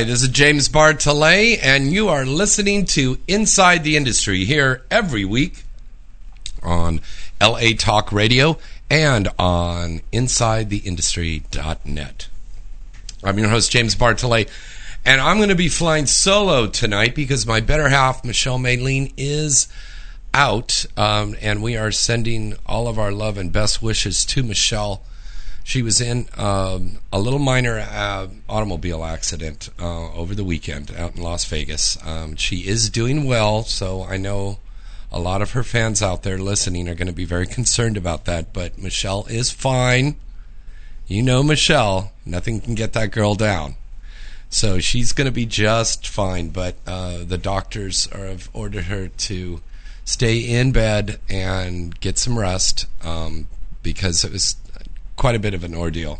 Hi, this is James Bartholet, and you are listening to Inside the Industry here every week on LA Talk Radio and on InsideTheIndustry.net. I'm your host, James Bartholet. And I'm going to be flying solo tonight because my better half, Michelle Maylene, is out. Um, and we are sending all of our love and best wishes to Michelle. She was in um, a little minor uh, automobile accident uh, over the weekend out in Las Vegas. Um, she is doing well, so I know a lot of her fans out there listening are going to be very concerned about that. But Michelle is fine. You know Michelle. Nothing can get that girl down. So she's going to be just fine, but uh, the doctors have ordered her to stay in bed and get some rest um, because it was quite a bit of an ordeal.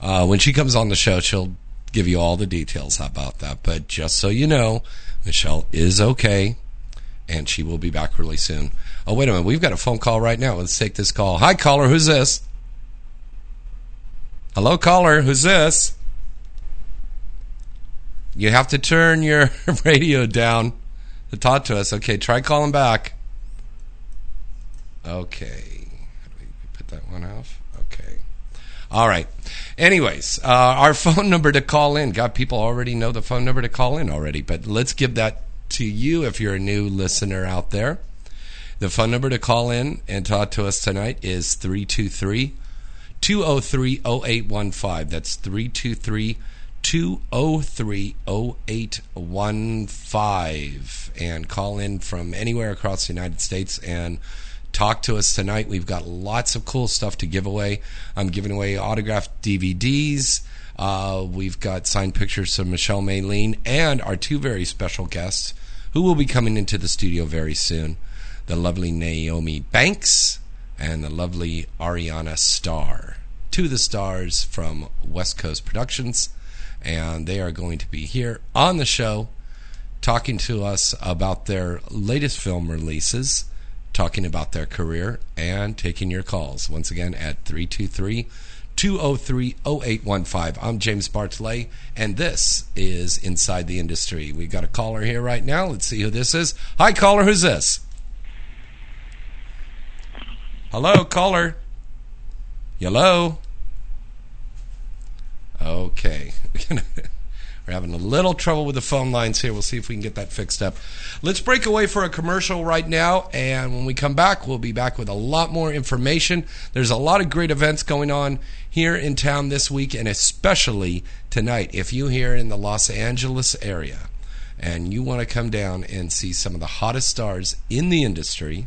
Uh, when she comes on the show, she'll give you all the details about that. But just so you know, Michelle is okay, and she will be back really soon. Oh, wait a minute. We've got a phone call right now. Let's take this call. Hi, caller. Who's this? Hello, caller. Who's this? You have to turn your radio down to talk to us. Okay, try calling back. Okay. How do we put that one off? All right. Anyways, uh, our phone number to call in. God, people already know the phone number to call in already, but let's give that to you if you're a new listener out there. The phone number to call in and talk to us tonight is 323 203 0815. That's 323 203 0815. And call in from anywhere across the United States and talk to us tonight. We've got lots of cool stuff to give away. I'm giving away autographed DVDs. Uh, we've got signed pictures of Michelle Maylene and our two very special guests who will be coming into the studio very soon the lovely Naomi Banks and the lovely Ariana Starr. Two of the stars from West Coast Productions. And they are going to be here on the show talking to us about their latest film releases, talking about their career, and taking your calls. Once again, at 323 203 0815. I'm James Bartholet, and this is Inside the Industry. We've got a caller here right now. Let's see who this is. Hi, caller. Who's this? Hello, caller. Hello. Okay. We're having a little trouble with the phone lines here. We'll see if we can get that fixed up. Let's break away for a commercial right now, and when we come back, we'll be back with a lot more information. There's a lot of great events going on here in town this week, and especially tonight. If you're here in the Los Angeles area and you want to come down and see some of the hottest stars in the industry,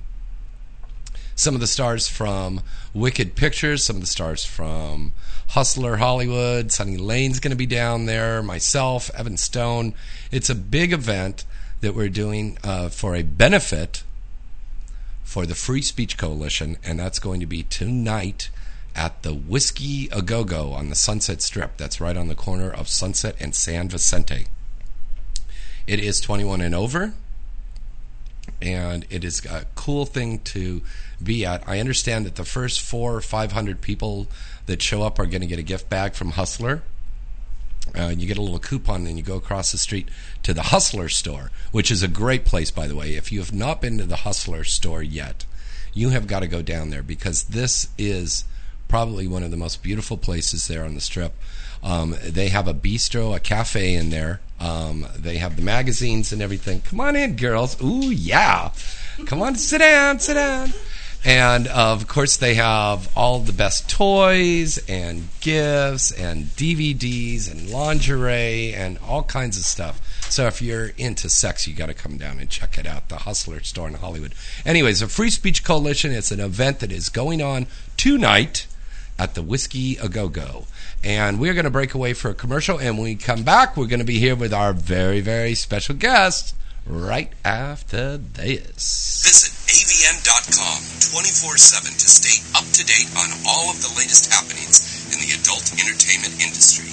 some of the stars from Wicked Pictures, some of the stars from Hustler Hollywood. Sunny Lane's going to be down there. Myself, Evan Stone. It's a big event that we're doing uh, for a benefit for the Free Speech Coalition, and that's going to be tonight at the Whisky A Go Go on the Sunset Strip. That's right on the corner of Sunset and San Vicente. It is 21 and over and it is a cool thing to be at. I understand that the first four or five hundred people that show up are going to get a gift bag from Hustler. Uh, you get a little coupon and you go across the street to the Hustler store, which is a great place, by the way. If you have not been to the Hustler store yet, you have got to go down there because this is probably one of the most beautiful places there on the strip. Um, they have a bistro, a cafe in there. Um, they have the magazines and everything. Come on in, girls. Ooh, yeah. Come on, sit down, sit down. And uh, of course, they have all the best toys and gifts and DVDs and lingerie and all kinds of stuff. So if you're into sex, you got to come down and check it out. The Hustler store in Hollywood. Anyways, the Free Speech Coalition. It's an event that is going on tonight at the Whisky A Go Go. And we're going to break away for a commercial. And when we come back, we're going to be here with our very, very special guest right after this. Visit avn.com 24 7 to stay up to date on all of the latest happenings in the adult entertainment industry.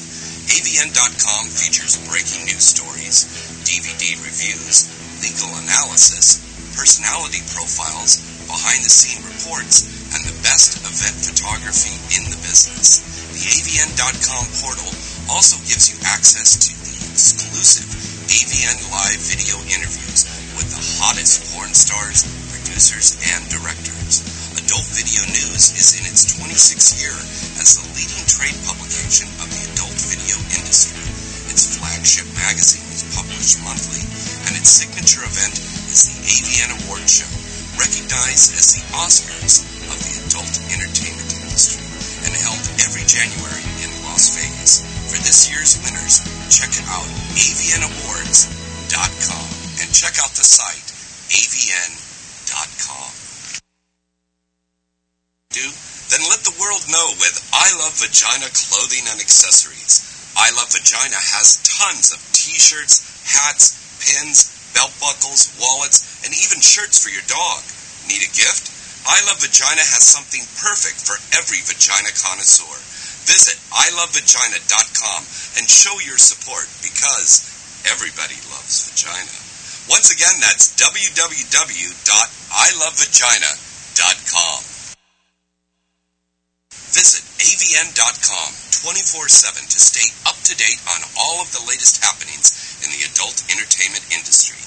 avn.com features breaking news stories, DVD reviews, legal analysis, personality profiles, behind the scene reports, and the best event photography in the business. The AVN.com portal also gives you access to the exclusive AVN Live video interviews with the hottest porn stars, producers, and directors. Adult Video News is in its 26th year as the leading trade publication of the adult video industry. Its flagship magazine is published monthly, and its signature event is the AVN Award Show, recognized as the Oscars of the adult entertainment industry, and held every January in Las Vegas. For this year's winners, check out avnawards.com and check out the site avn.com. Do? Then let the world know with I Love Vagina clothing and accessories. I Love Vagina has tons of t-shirts, hats, pins, belt buckles, wallets, and even shirts for your dog. Need a gift? I Love Vagina has something perfect for every vagina connoisseur. Visit ilovevagina.com and show your support because everybody loves vagina. Once again, that's www.ilovevagina.com. Visit avn.com 24-7 to stay up to date on all of the latest happenings in the adult entertainment industry.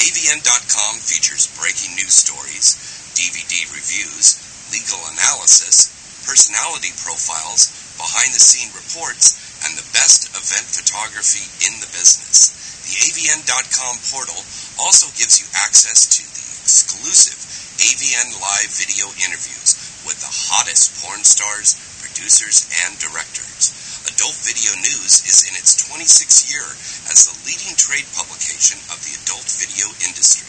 avn.com features breaking news stories, DVD reviews, legal analysis, personality profiles, behind-the-scene reports, and the best event photography in the business. The avn.com portal also gives you access to the exclusive AVN Live video interviews with the hottest porn stars, producers, and directors. Adult Video News is in its 26th year as the leading trade publication of the adult video industry.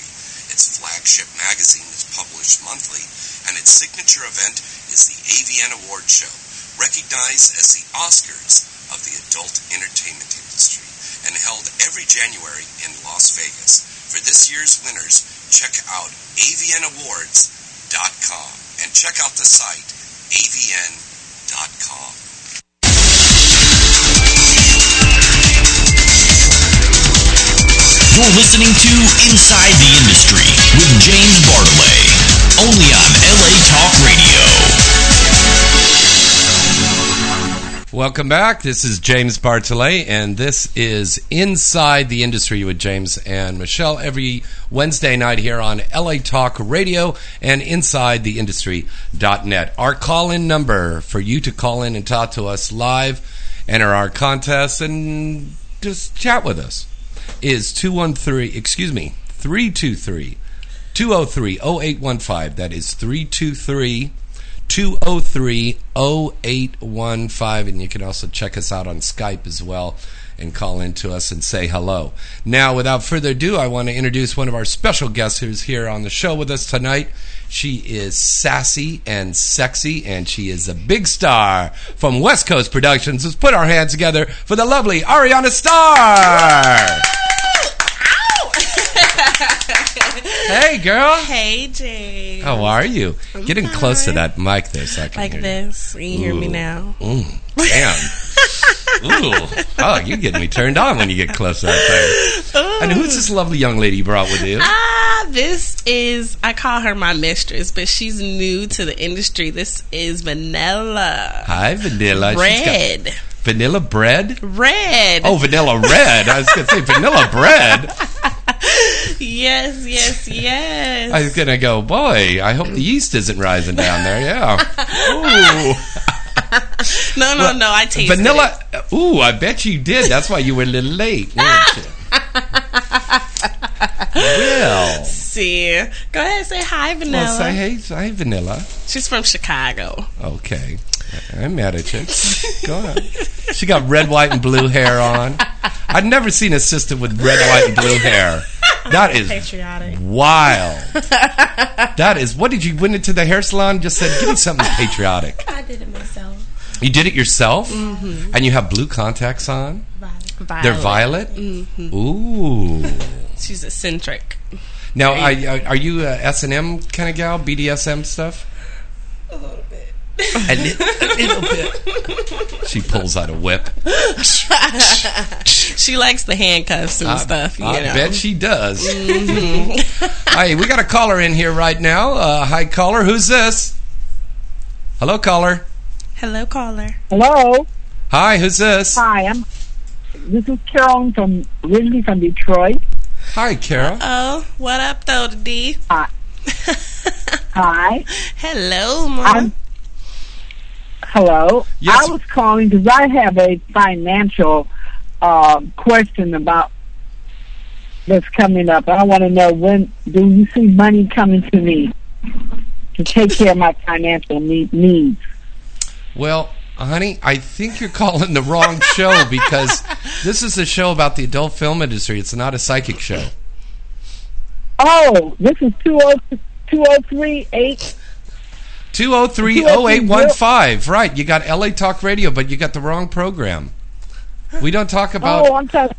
Its flagship magazine is published monthly, and its signature event is the AVN Award Show, recognized as the Oscars of the adult entertainment industry, and held every January in Las Vegas. For this year's winners, check out avnawards.com and check out the site avn.com. You're listening to Inside the Industry with James Bartholet, only on Welcome back. This is James Bartholet, and this is Inside the Industry with James and Michelle every Wednesday night here on LA Talk Radio and InsideTheIndustry.net. Our call in number for you to call in and talk to us live, enter our contest, and just chat with us is 213, excuse me, 323 203 0815. That is 323 203 0815. And you can also check us out on Skype as well and call in to us and say hello. Now, without further ado, I want to introduce one of our special guests who's here on the show with us tonight. She is sassy and sexy, and she is a big star from West Coast Productions. Let's put our hands together for the lovely Ariana Starr. Hey, girl. Hey, Jay. How are you? I'm Getting close to that mic there so I can Like hear this. You hear me now? you. Mm, damn. Ooh. Oh, you get me turned on when you get close to that thing. And who's this lovely young lady you brought with you? Ah, this is, I call her my mistress, but she's new to the industry. This is Vanilla. Hi, Vanilla. She's got Red. Vanilla bread? Red. Oh, vanilla red. I was going to say vanilla bread. yes, yes, yes. I was going to go, boy, I hope the yeast isn't rising down there. Yeah. Ooh. no, no, no. I tasted Vanilla. it. Ooh, I bet you did. That's why you were a little late, weren't you? well, See. Go ahead and say hi, Vanilla. well, say hey, say Vanilla. She's from Chicago. Okay. I'm mad at you. Go on. She got red, white, and blue hair on. I've never seen a sister with red, white, and blue hair. That is Patriotic. wild. That is. What did you went into the hair salon? and Just said, give me something patriotic. I did it myself. You did it yourself, mm-hmm. and you have blue contacts on. Violet. They're violet. Mm-hmm. Ooh. She's eccentric. Now, I, I, are you a S and M kind of gal? BDSM stuff? A little bit. A little, a little bit. She pulls out a whip. she likes the handcuffs and I, stuff. You I know. bet she does. Hey, we got a caller in here right now. Uh, hi, caller. Who's this? Hello, caller. Hello, caller. Hello. Hi, who's this? Hi, I'm. This is Carolyn from originally from Detroit. Hi, Carol. Oh, what up, though, D? Hi. Hi. Hello, mom. Hello. Yes. I was calling because I have a financial uh, question about that's coming up. I want to know when do you see money coming to me to take care of my financial need, needs? Well, honey, I think you're calling the wrong show because this is a show about the adult film industry. It's not a psychic show. Oh, this is two zero two zero three oh eight. 203-0815. Right, you got LA Talk Radio, but you got the wrong program. We don't talk oh, about... Oh, I'm trying.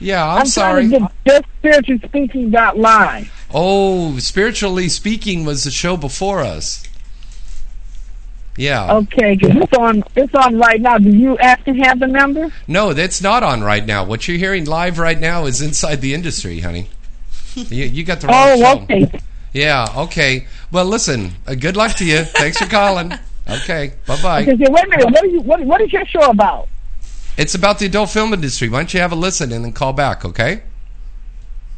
yeah, I'm, I'm sorry. just spiritual speaking dot live. Oh, Spiritually Speaking was the show before us. Yeah. Okay, it's on it's on right now. Do you actually have the number? No, that's not on right now. What you're hearing live right now is inside the industry, honey. You, you got the wrong Oh, show. okay. Yeah, okay. Well, listen, uh, good luck to you. Thanks for calling. Okay, bye-bye. Because wait a minute, what, are you, what what is your show about? It's about the adult film industry. Why don't you have a listen and then call back, okay?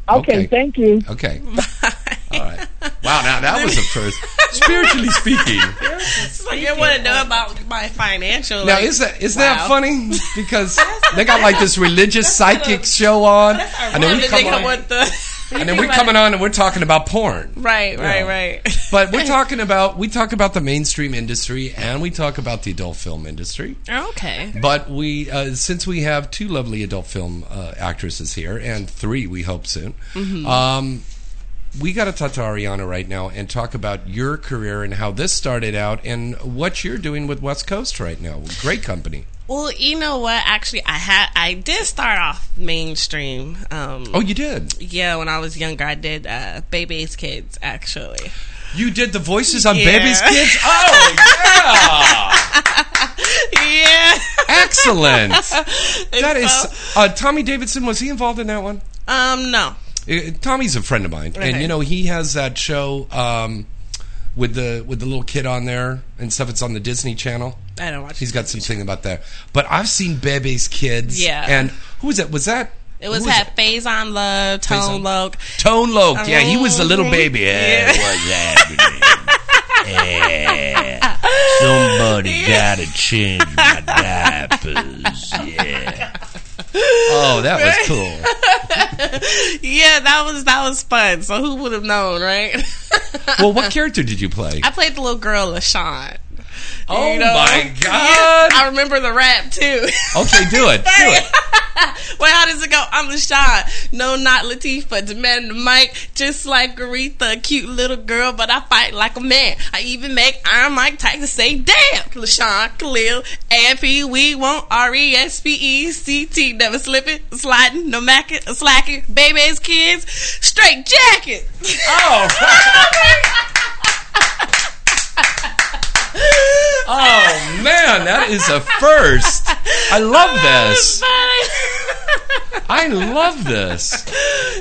Okay, Okay. thank you. Okay. All right. Wow, now that was a first. Spiritually speaking. like, you want to know about my financial. Now, like, is that isn't wow. that funny? Because they got like this religious psychic show on, and then we come they come on, with the. And then we're coming on and we're talking about porn. Right, right, Yeah. right. But we're talking about we talk about the mainstream industry and we talk about the adult film industry. okay. But we, uh, since we have two lovely adult film uh, actresses here, and three, we hope soon, um, we got to talk to Ariana right now and talk about your career and how this started out and what you're doing with West Coast right now. Great company. Well, you know what? Actually, I had I did start off mainstream. Um, Oh, you did. yeah, when I was younger, I did uh, Bebe's Kids. Actually, You did the voices on Yeah. Bebe's Kids. Oh yeah, yeah. excellent. That is so- uh, Tommy Davidson. Was he involved in that one? um no. Uh, Tommy's a friend of mine, and you know he has that show um, with the with the little kid on there and stuff. It's on the Disney Channel. I don't watch. He's got something about that. But I've seen Bebe's Kids. Yeah. And who was that? Was that? It was who Faizon Love, Tone Faison. Loc. Tone Loc. Yeah, he was the little Mhm. baby. Yeah. what's happening? Yeah. Somebody gotta change my diapers. Yeah. Oh, that was cool. Yeah, that was that was fun. So who would have known, right? Well, what character did you play? I played the little girl, LaShawn. Oh You know? my God. I remember the rap too. Okay, do it. Do it. well, how does it go? I'm LaShawn. No, not Latifah. Demand the mic, just like Aretha, a cute little girl, but I fight like a man. I even make Iron Mike Tyson say, damn. LaShawn, Khalil, and P. We want R-E-S-P-E-C-T. Never slipping, sliding, no macking, slacking. Bebe's kids, straight jacket. Oh. Oh man, that is a first. I love this. I love this.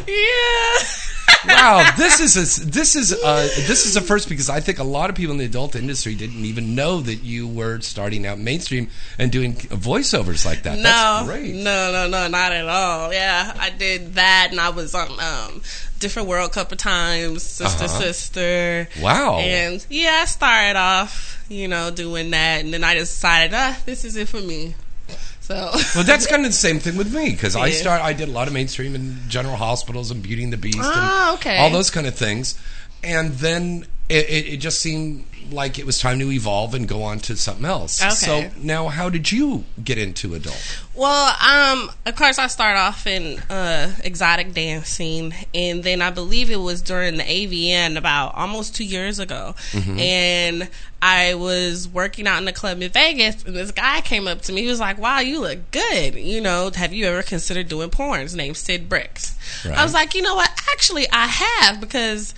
yeah. Wow, this is a this is a, this is a first because I think a lot of people in the adult industry didn't even know that you were starting out mainstream and doing voiceovers like that. No, That's great. no, no, no, not at all. Yeah, I did that, and I was on um, different world couple times, sister, Uh-huh. sister. Wow. And yeah, I started off, you know, doing that, and then I decided, ah, this is it for me. So Well, that's kind of the same thing with me because I start. I did a lot of mainstream in General Hospitals and Beauty and the Beast Ah, and okay. all those kind of things, and then it, it, it just seemed like it was time to evolve and go on to something else. Okay. So now, how did you get into adult? Well, um, of course, I started off in uh, exotic dancing, and then I believe it was during the AVN about almost two years ago, and I was working out in a club in Vegas, and this guy came up to me. He was like, "Wow, you look good. You know, have you ever considered doing porn?" His name's Sid Bricks. Right. I was like, "You know what? Actually, I have because."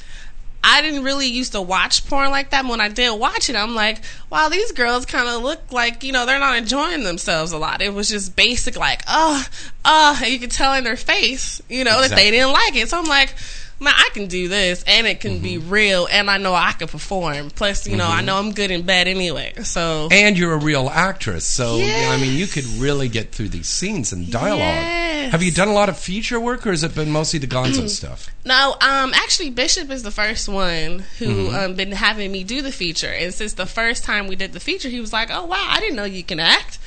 I didn't really used to watch porn like that. But when I did watch it, I'm like, wow, these girls kind of look like you know they're not enjoying themselves a lot. It was just basic, like, oh, uh, you could tell in their face, you know, that they didn't like it. So I'm like. Man, I can do this, and it can be Mm-hmm. real, and I know I can perform. Plus, you know, I know I'm good in bed anyway. So And you're a real actress, so Yes. I mean, you could really get through these scenes and dialogue. Yes. Have you done a lot of feature work, or has it been mostly the Gonzo stuff? No, um, actually, Bishop is the first one who Mm-hmm. um been having me do the feature, and since the first time we did the feature, he was like, "Oh wow, I didn't know you can act."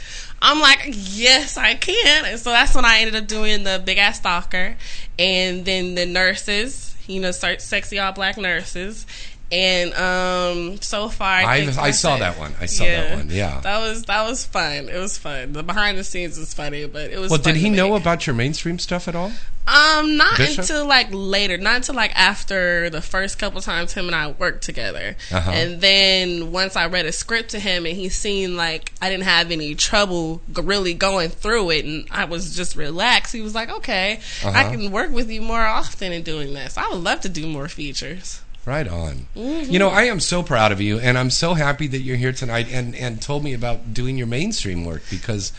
I'm like, "Yes, I can," and so that's when I ended up doing the big ass stalker, and then the nurses, you know, se- sexy all black nurses. And um, so far, I, I saw that one. I saw that one, yeah. that was that was fun. It was fun. The behind the scenes was funny, but it was. Well, did he know about your mainstream stuff at all? Um, not Bishop? until like later, not until like after the first couple times him and I worked together, Uh-huh. and then once I read a script to him and he seen like I didn't have any trouble really going through it, and I was just relaxed. He was like, "Okay, I Uh-huh. can work with you more often in doing this. I would love to do more features." Right on. Mm-hmm. You know, I am so proud of you, and I'm so happy that you're here tonight and, and told me about doing your mainstream work because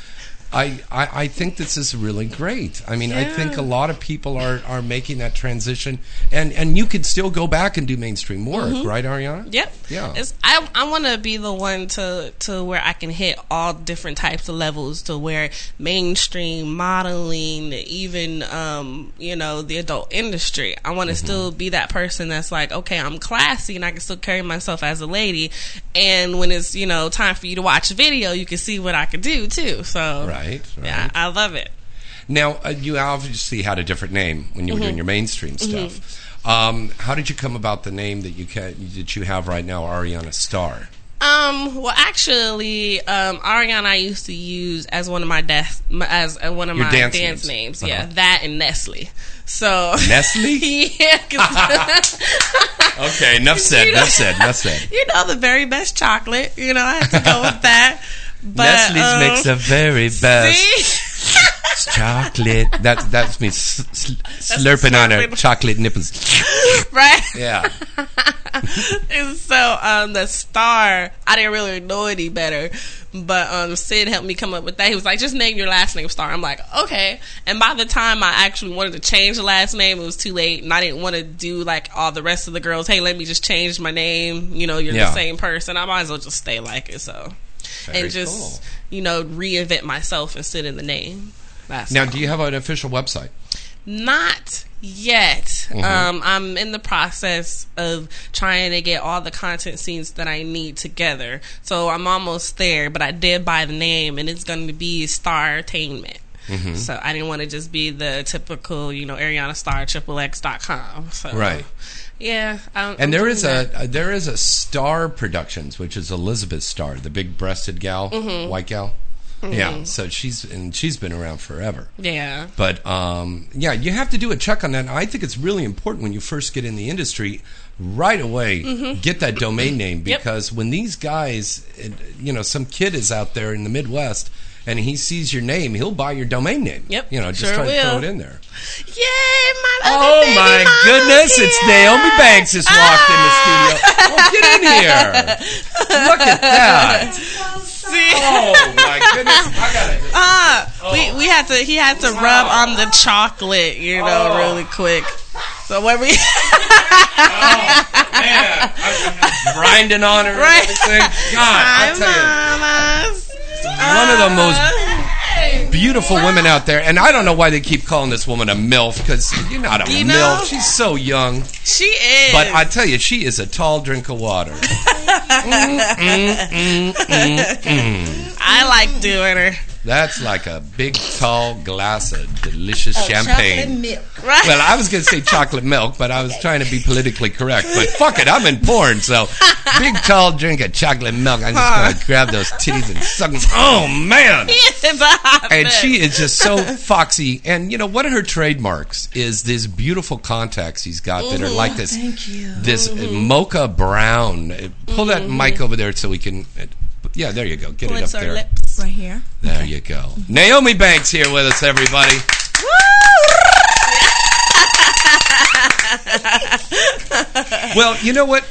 I, I, I think this is really great. I mean, I think a lot of people are, are making that transition, and, and you could still go back and do mainstream work, right, Ariana? Mm-hmm. Yep. Yeah. It's, I I want to be the one to to where I can hit all different types of levels to where mainstream modeling, even um you know the adult industry. I want to Mm-hmm. still be that person that's like, okay, I'm classy and I can still carry myself as a lady. And when it's you know time for you to watch a video, you can see what I can do too. So Right, yeah, right. I love it. Now, uh, you obviously had a different name when you were Mm-hmm. doing your mainstream stuff. Um, how did you come about the name that you that you have right now, Ariana Star? Um. Well, actually, um, Ariana I used to use as one of my death as uh, one of Your my dance dance, names. names. Yeah, Uh-huh. that and Nestle. So Nestle? yeah. Okay, enough said. You know- Enough said. Enough said. you know the very best chocolate. You know I had to go with that. But, Nestle's um, makes the very best chocolate. That's that's me s- s- slurping on her chocolate nipples. right. Yeah. and so um, the star, I didn't really know any better, but um, Sid helped me come up with that. He was like, "Just name your last name Star." I'm like, "Okay." And by the time I actually wanted to change the last name, it was too late, and I didn't want to do like all the rest of the girls. Hey, let me just change my name. You know, you're Yeah. the same person. I might as well just stay like it. So, Very and just cool. you know reinvent myself instead in the name. That's Now, all. do you have an official website? Not yet. Mm-hmm. Um, I'm in the process of trying to get all the content scenes that I need together. So I'm almost there, but I did buy the name, and it's going to be Startainment. Mm-hmm. So I didn't want to just be the typical, you know, Ariana Star Triple X dot com. So Right. Yeah. I'm, And there is a, a there is a Star Productions, which is Elizabeth Star, the big-breasted gal, Mm-hmm. white gal. Yeah. So she's and she's been around forever. yeah. But um, yeah, you have to do a check on that. I think it's really important when you first get in the industry, right away get that domain name Mm-hmm. Yep. because when these guys, you know, some kid is out there in the Midwest and he sees your name, he'll buy your domain name. Yep, You know, just sure try to throw it in there. Yay, my Oh baby my mama's goodness, it's. Naomi Banks has walked in the studio. Well, get in here. Look at that. See? Oh my goodness. I gotta just Ah, we we had to. He had to rub on the chocolate, you know, Oh. really quick. So when we, man, I'm grinding on her Right. and everything. God, hi I'll tell you. One of the most beautiful women out there, and I don't know why they keep calling this woman a MILF because you're not a You MILF. know? She's so young. She is. But I tell you, she is a tall drink of water. Mm, mm, mm, I like doing her. That's like a big, tall glass of delicious champagne. Right. Well, I was going to say chocolate milk, but I was trying to be politically correct. But fuck it, I'm in porn, so big, tall drink of chocolate milk. I'm just going to grab those titties and suck them. Oh, man. it's a hot and she is just so foxy. And you know one of her trademarks is this beautiful contacts he's got that are like this. Thank you. This uh, mocha brown. Uh, Pull that mic over there so we can. Yeah, there you go. Get it up her there. lips? Right here. There you go. Naomi Banks here with us, everybody. Well, you know what?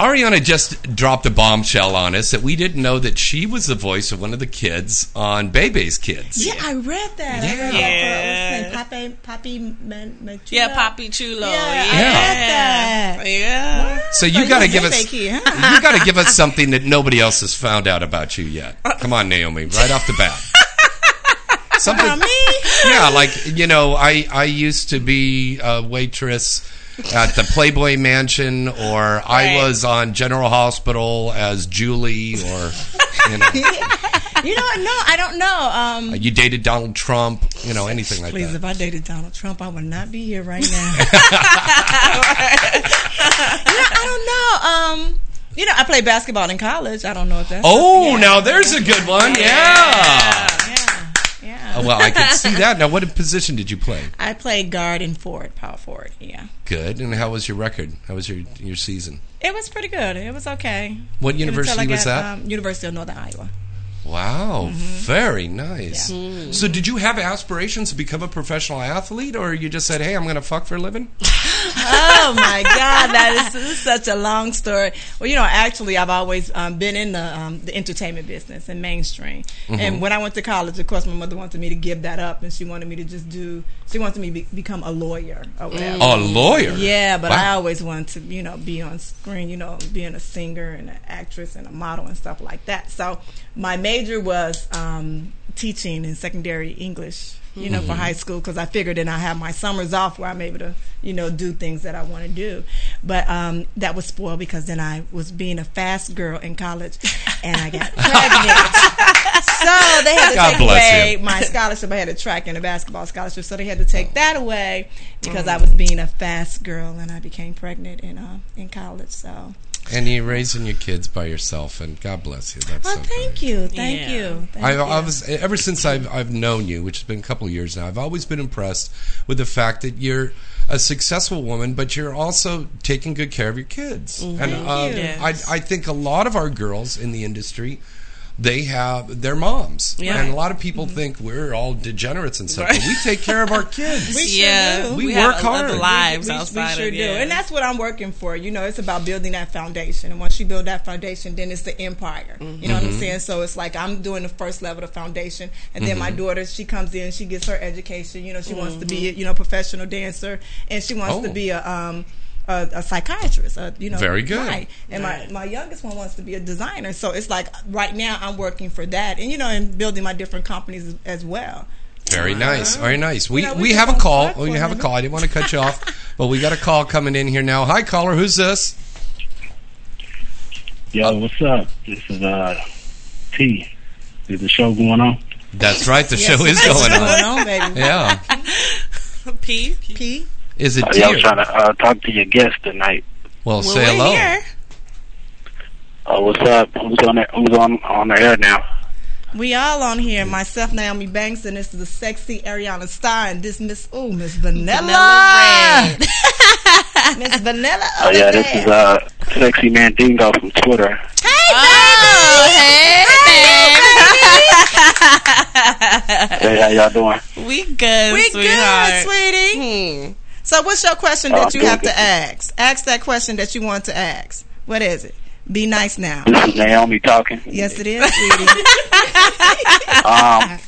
Ariana just dropped a bombshell on us that we didn't know that she was the voice of one of the kids on Bebe's Kids. Yeah, I read that. I read Yeah. that. Poppy, Poppy, Man, Man- Yeah, Chulo. Poppy Chulo. Yeah, Yeah, I read that. Yeah. So you got to give us fake here, huh? you got to give us something that nobody else has found out about you yet. Come on, Naomi, right off the bat. Something. About me? Yeah, like you know, I I used to be a waitress at the Playboy Mansion, or I was on General Hospital as Julie, or you know, You know what? No, I don't know. Um, you dated Donald Trump, you know, anything like Please, that. Please, if I dated Donald Trump, I would not be here right now. you know, I don't know. Um, you know, I played basketball in college. I don't know if that's. Oh, yeah. now there's a good one. Yeah. Yeah, yeah. Well, I can see that. Now, what position did you play? I played guard and forward, power forward. Yeah, Good. And how was your record? How was your your season? it was pretty good. It was okay. What university was got, that? Um, University of Northern Iowa. Wow, very nice. Yeah. So, did you have aspirations to become a professional athlete, or you just said, "Hey, I'm going to fuck for a living"? oh my God, that is, is such a long story. Well, you know, actually, I've always um, been in the um, the entertainment business and mainstream. And when I went to college, of course, my mother wanted me to give that up, and she wanted me to just do. She wanted me to be, become a lawyer or whatever. A lawyer. Yeah, but Wow. I always wanted to, you know, be on screen, you know, being a singer and an actress and a model and stuff like that. So my major was um, teaching in secondary English, you know, Mm-hmm. for high school because I figured then I have my summers off where I'm able to, you know, do things that I want to do. But um, that was spoiled because then I was being a fast girl in college and I got pregnant. so they had to God take away you. my scholarship. I had a track and a basketball scholarship, so they had to take that away because I was being a fast girl and I became pregnant in uh, in college. So, And you're raising your kids by yourself, and God bless you. That's well, so thank great. you, thank Yeah. you. Thank I, you. I was ever since I've I've known you, which has been a couple of years now. I've always been impressed with the fact that you're a successful woman, but you're also taking good care of your kids. And Thank uh, you. I I think a lot of our girls in the industry. They have their moms, Yeah. and a lot of people think we're all degenerates and stuff. But we take care of our kids. We sure yeah, do. We have work other hard. lives we, we outside sure of do, yeah. and that's what I'm working for. You know, it's about building that foundation, and once you build that foundation, then it's the empire. You know Mm-hmm. what I'm saying? So it's like I'm doing the first level of foundation, and then my Mm-hmm. daughter, she comes in, she gets her education. You know, she wants to be, a, you know, professional dancer, and she wants to Oh. be a um. A, a psychiatrist, uh, you know, Very good. right? And my, my youngest one wants to be a designer, so it's like right now I'm working for that, and you know, and building my different companies as, as well. Very nice, very nice. We You know, we we have a call. talk Oh, you have a call. I didn't want to cut you off, but we got a call coming in here now. Hi, caller. Who's this? Yo, what's up? This is uh T. Is the show going on? That's right. The Yes, show is going on. on, baby. Yeah. P. P. Is it Uh, yeah, I dear? was trying to uh, talk to your guest tonight. Well, Well, say hello. here. Uh, what's up? Who's on the, Who's on on the air now? We all on here. Myself, Naomi Banks, and this is the sexy Ariana Star, and this Miss Ooh, Miss Vanilla. Vanilla Miss Vanilla. Oh over yeah, this is uh sexy Mandingo from Twitter. Hey Oh, hey, Hey, how y'all doing? we good, we sweetheart. good, sweetie. Hmm. So, what's your question that you have to ask? Ask that question that you want to ask. What is it? Be nice now. This is Naomi talking. Yes, it is, sweetie. Um,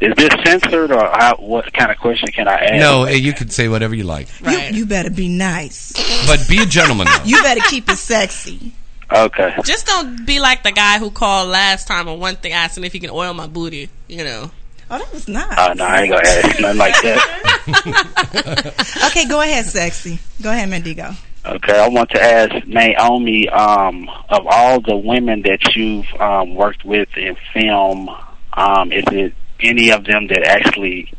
is this censored or how, what kind of question can I ask? No, eh, you can say whatever you like, Right. You, you better be nice. but be a gentleman. Though. You better keep it sexy. Okay. Just don't be like the guy who called last time on one thing asking if he can oil my booty. You know. Oh, that was nice. Uh, no, I ain't gonna ask nothing like that. Okay, go ahead, sexy. Go ahead, Mandingo. Okay, I want to ask Naomi, um, of all the women that you've um, worked with in film, um, is it any of them that actually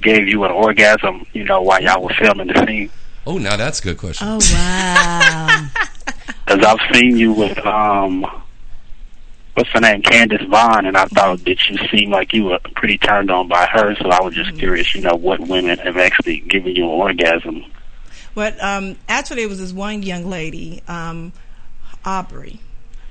gave you an orgasm, you know, while y'all were filming the scene? Oh, now that's a good question. Oh wow. Because I've seen you with, um, what's her name, Candace Vaughn, and I thought that you seemed like you were pretty turned on by her, so I was just curious, you know, what women have actually given you an orgasm. But um, actually, it was this one young lady, um, Aubrey,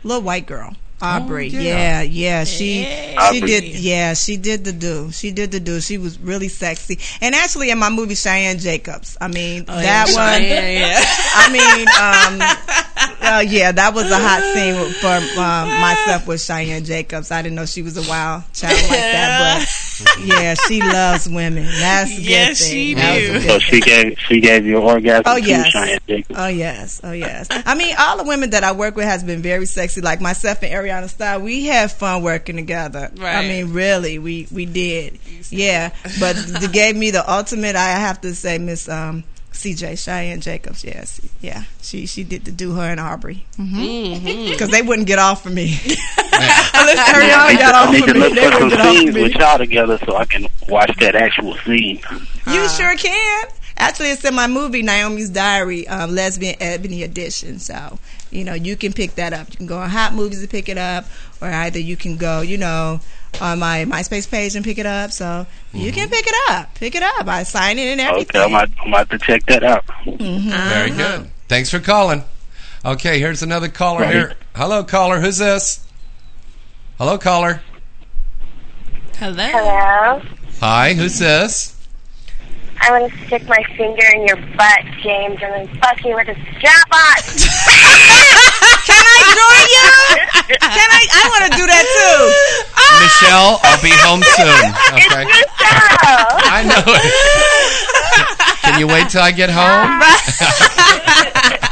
little white girl, Aubrey. Oh, yeah. yeah. yeah, She Yeah. she did. Yeah, she did the do. She did the do. She was really sexy. And actually, in my movie Cheyenne Jacobs, I mean Oh, that yeah, one. Yeah, yeah. I mean, um, uh, yeah, that was a hot scene for um, myself with Cheyenne Jacobs. I didn't know she was a wild child like that, but yeah, she loves women. That's a good Yes, thing. she That was do. good So she gave she gave you orgasm Oh, yes. Cheyenne Jacobs. Oh yes, oh yes. I mean, all the women that I work with has been very sexy. Like myself and Ariana Starr, we had fun working together. I mean, really, we we did. Yeah, but they gave me the ultimate. I have to say, Miss um, CJ Cheyenne Jacobs. Yes, yeah, she she did to do her and Aubrey because Mm-hmm. they wouldn't get off of me. Yeah. Unless I Ariana need, got to, off of me, look they for some wouldn't get off scenes me. with y'all together so I can watch that actual scene. You sure can. Actually, it's in my movie Naomi's Diary, um, Lesbian Ebony Edition. So, you know, you can pick that up. You can go on Hot Movies to pick it up, or either you can go, you know, on my MySpace page and pick it up. So you mm-hmm. can pick it up. Pick it up. I sign it and everything. Okay, I'm about, I'm about to check that out. Mm-hmm. Very uh-huh. good. Thanks for calling. Okay, here's another caller Right. here. Hello, caller. Who's this? Hello, caller. Hello. Hello. Hi, who's this? I want to stick my finger in your butt, James, and then fuck you with a strap on. Can I join you? Can I? I want to do that too. Michelle, I'll be home soon. Okay. Michelle. I know it. Can you wait till I get home?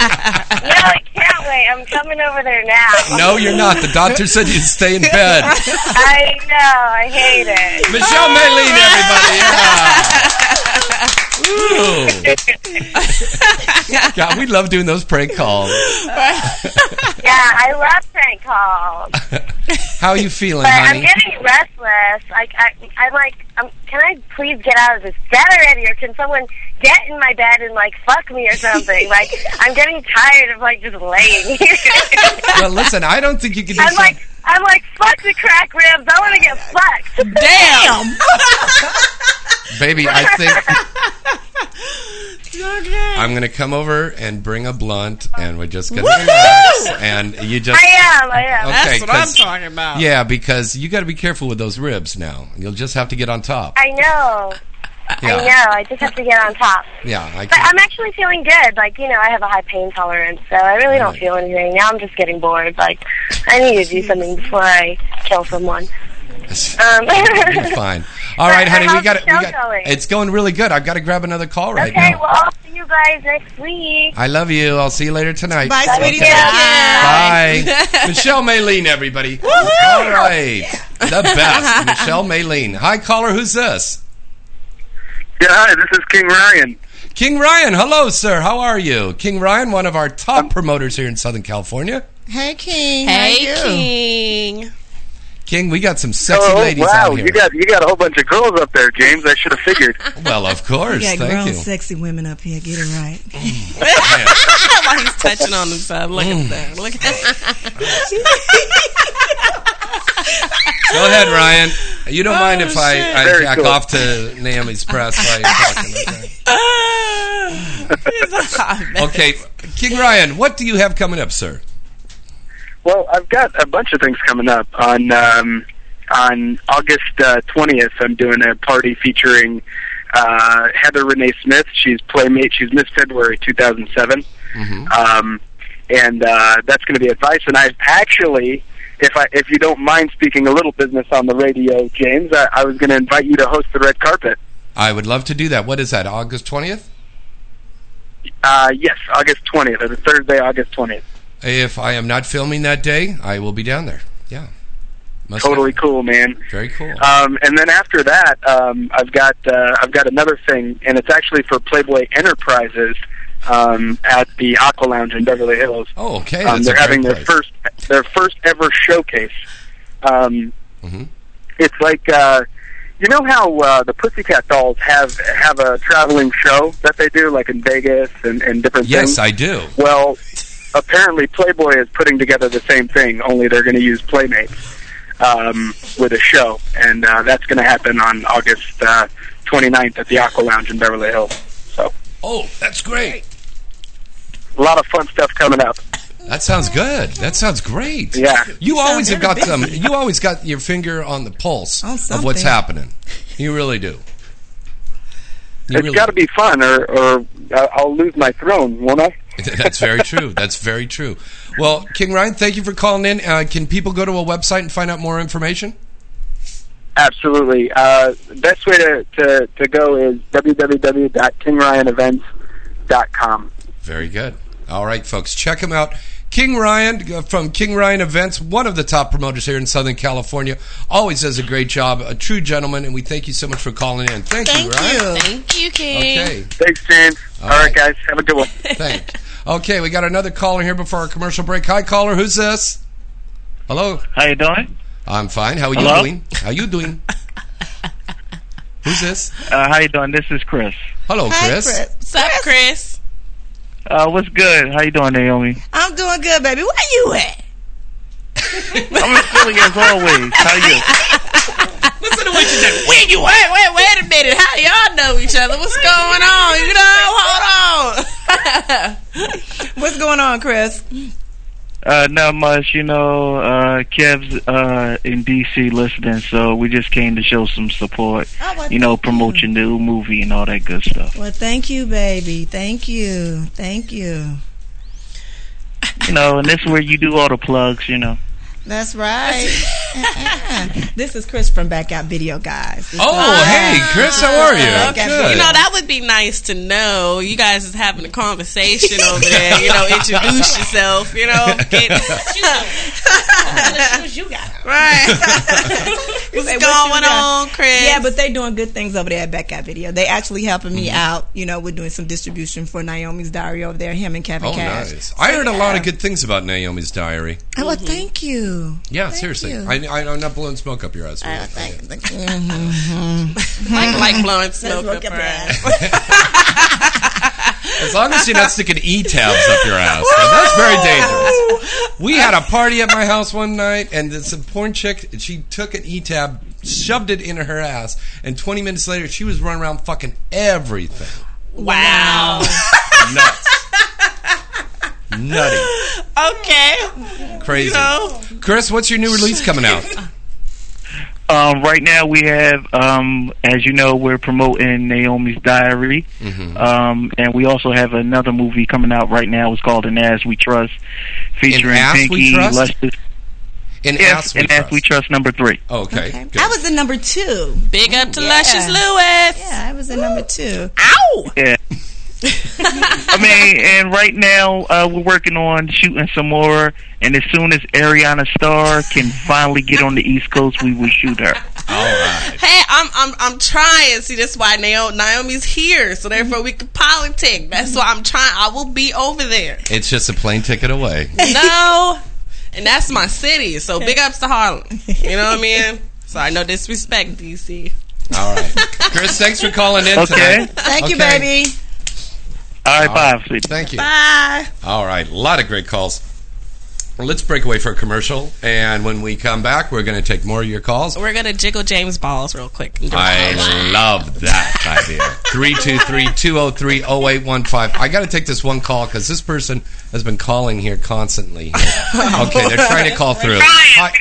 no, I can't wait. I'm coming over there now. No, you're not. The doctor said you'd stay in bed. I know. I hate it. Michelle Maylene, everybody. Yeah. Ooh. God, we love doing those prank calls. Yeah, I love prank calls. How are you feeling, But I'm getting restless. Like I, I'm like, um, can I please get out of this bed already, or can someone get in my bed and like fuck me or something? like I'm getting tired of like just laying here. Well, listen, I don't think you can do I'm something. like, I'm like, fuck the crack ribs. I want to get fucked. Damn. Baby, I think I'm going to come over and bring a blunt, and we're just going to relax. And you just. I am. I am. Okay, That's what I'm 'cause- talking about. Yeah, because you got to be careful with those ribs now. You'll just have to get on top. I know. Yeah, I know. I just have to get on top. yeah. I but I'm actually feeling good. Like, you know, I have a high pain tolerance, so I really don't Right. feel anything. Now I'm just getting bored. Like, I need to do something before I kill someone. Um, You're fine. All right, honey, we got it. We got. going? It's going really good. I've got to grab another call right okay, now. Okay, well, I'll see you guys next week. I love you. I'll see you later tonight. Bye, Love sweetie. you. Bye. Michelle Maylene, everybody. All right. The best. Michelle Maylene. Hi, caller. Who's this? Yeah, hi, this is King Ryan. King Ryan. Hello, sir. How are you? King Ryan, one of our top promoters here in Southern California. Hey, King. Hey, How you? King. King, we got some sexy oh, ladies wow, out here. Wow, you got you got a whole bunch of girls up there, James. I should have figured. well, of course. We got Thank grown, you. sexy women up here. Get it right. While he's touching on himself. Look Mm. at that. Look at that. Go ahead, Ryan. You don't mind if I, I Very jack cool. off to Naomi's press while you're talking. Okay? okay, King Ryan, what do you have coming up, sir? Well, I've got a bunch of things coming up on um, on August uh, twentieth. I'm doing a party featuring uh, Heather Rene Smith. She's playmate. She's Miss February 2007, Mm-hmm. um, and uh, that's going to be advice. And I actually, if I if you don't mind speaking a little business on the radio, James, I, I was going to invite you to host the red carpet. I would love to do that. What is that, August 20th? Uh, yes, August twentieth. It's Thursday, August twentieth. If I am not filming that day, I will be down there. Yeah. Must Totally cool, man. Very cool. Um, and then after that, um, I've got uh, I've got another thing, and it's actually for Playboy Enterprises um, at the Aqua Lounge in Beverly Hills. oh, okay. Um, they're having their place. first their first ever showcase. Um, Mhm. It's like uh, you know how uh, the Pussycat Dolls have have a traveling show that they do, like in Vegas and, and different places Yes, things. I do. Well, apparently Playboy is putting together the same thing, only they're going to use Playmates um, with a show, and uh, that's going to happen on August uh, 29th at the Aqua Lounge in Beverly Hills. So Oh, that's great. a lot of fun stuff coming up. That sounds good. That sounds great. Yeah. You always have got some. You always got your finger on the pulse On of what's happening. You really do. You It's really- got to be fun, or or uh, I'll lose my throne, won't I? That's very true. That's very true. Well, King Ryan, thank you for calling in. Uh, can people go to a website and find out more information? Absolutely. Uh, best way to, to, to go is www.kingryanevents.com. Very good. All right, folks, check him out. King Ryan uh, from King Ryan Events, one of the top promoters here in Southern California, always does a great job. A true gentleman, and we thank you so much for calling in. Thank, Thank you, Ryan. you. Thank you, King. Okay, Thanks, James. All All right, right. guys. Have a good one. thanks. Okay, we got another caller here before our commercial break. Hi, caller. Who's this? Hello. How you doing? I'm fine. How are you Hello? doing? How you doing? Who's this? Uh, how you doing? This is Chris. Hello, Hi, Chris. Chris. What's up, Chris? Uh, what's good? How you doing, Naomi? I'm doing good, baby. Where you at? I'm in Philly as always. How you? Listen to what you said. Where you at? Wait, wait a minute. How y'all know each other? What's going on? You know, hold on. What's going on, Chris? Uh, not much. You know, uh, Kev's uh, in DC listening, so we just came to show some support. Oh, well, You know, thank promote your new movie and all that good stuff. Well, thank you, baby. Thank you. Thank you. You know, and this is where you do all the plugs. You know. That's right. Uh-uh. this is Chris from Back Out Video Guys. This Oh, is- hey, Chris. How are you? Okay. Good. You know, that would be nice to know. You guys is having a conversation over there. You know, introduce yourself. You know, get, you got right. What's Say, what you going got? on, Chris? Yeah, but they're doing good things over there at Back Out Video. They actually helping me Mm-hmm. out. You know, we're doing some distribution for Naomi's Diary over there. Him and Kevin Oh, Cash. nice. I heard a lot of good things about Naomi's diary. Oh, well, thank you. Yeah, Thank seriously. you. I, I, I'm not blowing smoke up your ass. Oh, thank, thank, mm-hmm. like, like blowing smoke look up at her ass. As long as you're not sticking e-tabs up your ass. Now, that's very dangerous. We had a party at my house one night, and this porn chick, she took an e-tab, shoved it into her ass, and 20 minutes later, she was running around fucking everything. Wow. Nuts. Nutty. okay. Crazy. You know, Chris, what's your new release coming out? Um, right now we have, um, as you know, we're promoting Naomi's Diary, Mm-hmm. um, and we also have another movie coming out right now. It's called "In As We Trust," featuring Ass We Pinky, Trust? Lester. In Yes, Ass We "In As Trust. We Trust" number three. Oh, okay. Okay. I was in number two. big up to Yeah. Luscious Lewis. Yeah, I was in number two. Ow. Yeah. I mean, and right now uh, we're working on shooting some more. And as soon as Ariana Starr can finally get on the East Coast, we will shoot her. All right. Hey, I'm I'm I'm trying. See, that's why Naomi, Naomi's here, so therefore we can politic. That's why I'm trying. I will be over there. It's just a plane ticket away. No, and that's my city. So big ups to Harlem. You know what I mean? So I know disrespect, DC. All right. Chris, thanks for calling in Okay. today. Thank you, baby. All right, All right. bye, sweetie. Thank you. Bye. All right, a lot of great calls. Well, let's break away for a commercial, and when we come back, we're going to take more of your calls. We're gonna jiggle James balls real quick. I love that idea. 323-203-0815. I got to take this one call because this person has been calling here constantly. Okay, they're trying to call through. Hi.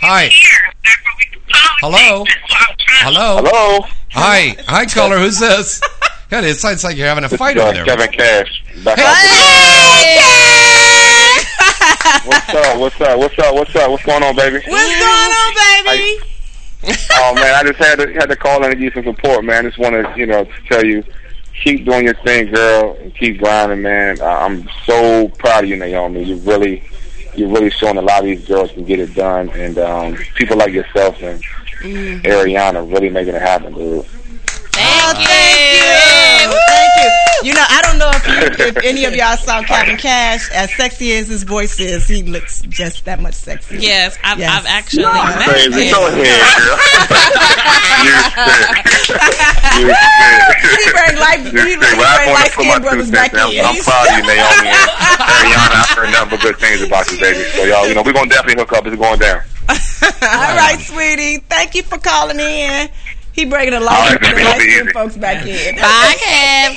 Hi. Hello. Hello. Hello. Hi. Hi, caller. Who's this? God, it sounds like you're having a fight over there. Kevin Cash. Back What's up? What's up? What's up? What's up? What's going on, baby? What's going on, baby? oh man, I just had to had to call in and give you some support, man. Just want to you know to tell you, keep doing your thing, girl, and keep grinding, man. Uh, I'm so proud of you, Naomi. You really, you're really showing a lot of these girls can get it done, and um, people like yourself and Ariana really making it happen, dude. Thank you. Thank you. You know, I don't know if, you, if any of y'all saw Kevin Cash. As sexy as his voice is, he looks just that much sexier. Yes, I've, Yes. I've actually Crazy. met Go him. ahead, girl. you sick. You sick. Bring light, he, he You're sick. Well, I bring wanna light put my skinned two brothers cents back in. I'm. I'm proud of you, Naomi and Ariana. I've heard nothing but good things about you, baby. So y'all, you know, we're gonna definitely hook up. It's going down. All right, sweetie. Thank you for calling in. He bringing the All light, right, the baby, light skin folks back in. Bye, Kev.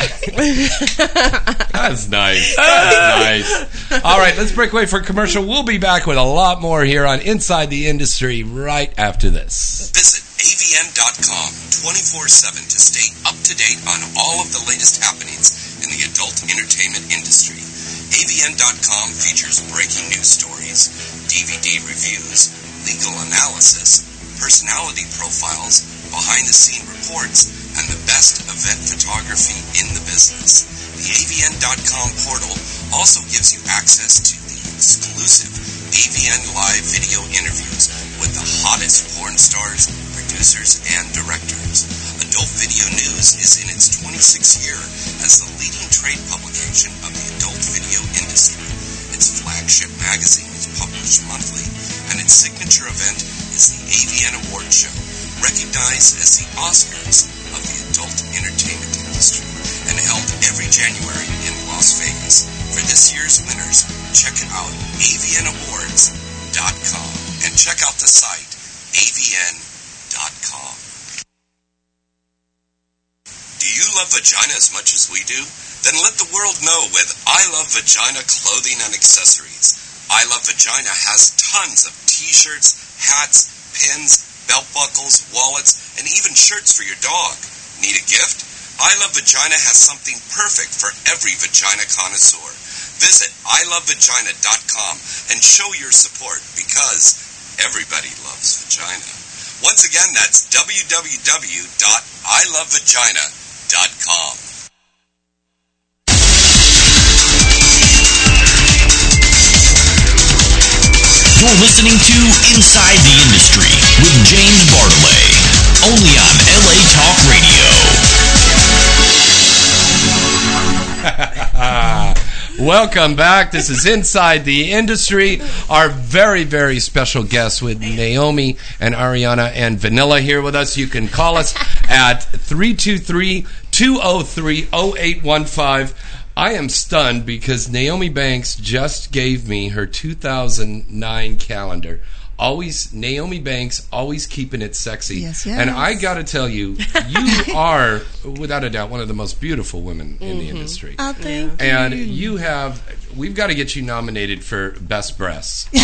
That's nice. That's nice. All right, let's break away for commercial. We'll be back with a lot more here on Inside the Industry right after this. Visit avn.com 24-7 to stay up to date on all of the latest happenings in the adult entertainment industry. avn.com features breaking news stories, DVD reviews, legal analysis, personality profiles, behind-the-scene reports, and the best event photography in the business. The avn.com portal also gives you access to the exclusive AVN Live video interviews with the hottest porn stars, producers, and directors. Adult Video News is in its 26th year as the leading trade publication of the adult video industry. Its flagship magazine is published monthly, and its signature event is the AVN Award Show, recognized as the Oscars of the adult entertainment industry, and held every January in Las Vegas. For this year's winners, check out avnawards.com and check out the site avn.com. Do you love vagina as much as we do? Then let the world know with I Love Vagina clothing and accessories. I Love Vagina has tons of t-shirts, hats, pins, belt buckles, wallets, and even shirts for your dog. Need a gift? I Love Vagina has something perfect for every vagina connoisseur. Visit ilovevagina.com and show your support because everybody loves vagina. Once again, that's www.ilovevagina.com. You're listening to Inside the Industry only on LA Talk Radio. Welcome back. This is Inside the Industry. Our very, very special guests with Naomi and Ariana and Vanilla here with us. You can call us at 323 203 0815. I am stunned because Naomi Banks just gave me her 2009 calendar. Always Naomi Banks, always keeping it sexy. Yes, yes. And I got to tell you, you are without a doubt one of the most beautiful women in the industry. Oh, thank And you have, we've got to get you nominated for Best Breasts.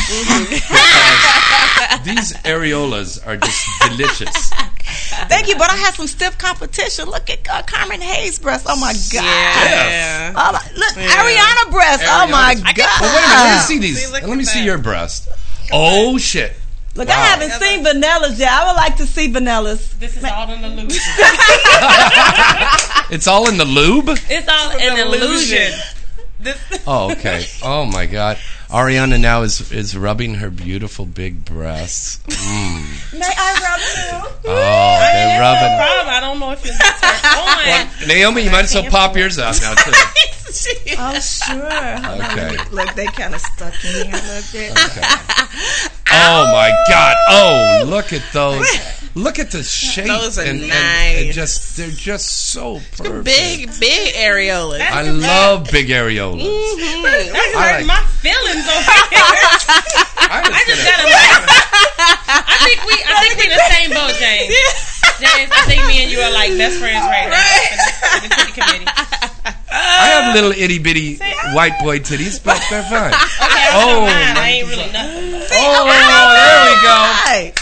Because these areolas are just delicious. Thank you, but I had some stiff competition. Look at uh, Carmen Hayes' breast. Oh my god! Yeah. Oh, my- look, Ariana breast. Oh my god! Well, wait a minute, let me see these. See, let at me see that. your breast. Oh, shit. Look, Wow. I haven't seen Vanilla's yet. I would like to see Vanilla's. This is all an illusion. It's all in the lube? It's all an illusion. Oh, okay. Oh, my God. Ariana now is, is rubbing her beautiful big breasts. Mm. May I rub too? Oh, they're rubbing. Problem, I don't know if you'll get turned Naomi, you might as well pop yours out now, too. on. Oh sure. Hold on. Look, they kind of stuck in here a little bit. Oh my God! Oh, look at those! Look at the shape. Those are and, and- nice. and just they're just so perfect. Big, big areolas. I love big areolas. That's I hurting like- my feelings over here. I I just gonna- got a I think we I think we in the same boat, James. James, I think me and you are like best friends right now for the, for the committee. I have uh, little itty bitty white boy titties, but they're fine. Okay, I Oh, don't mind. I ain't really nothing. Oh, there we go. Right.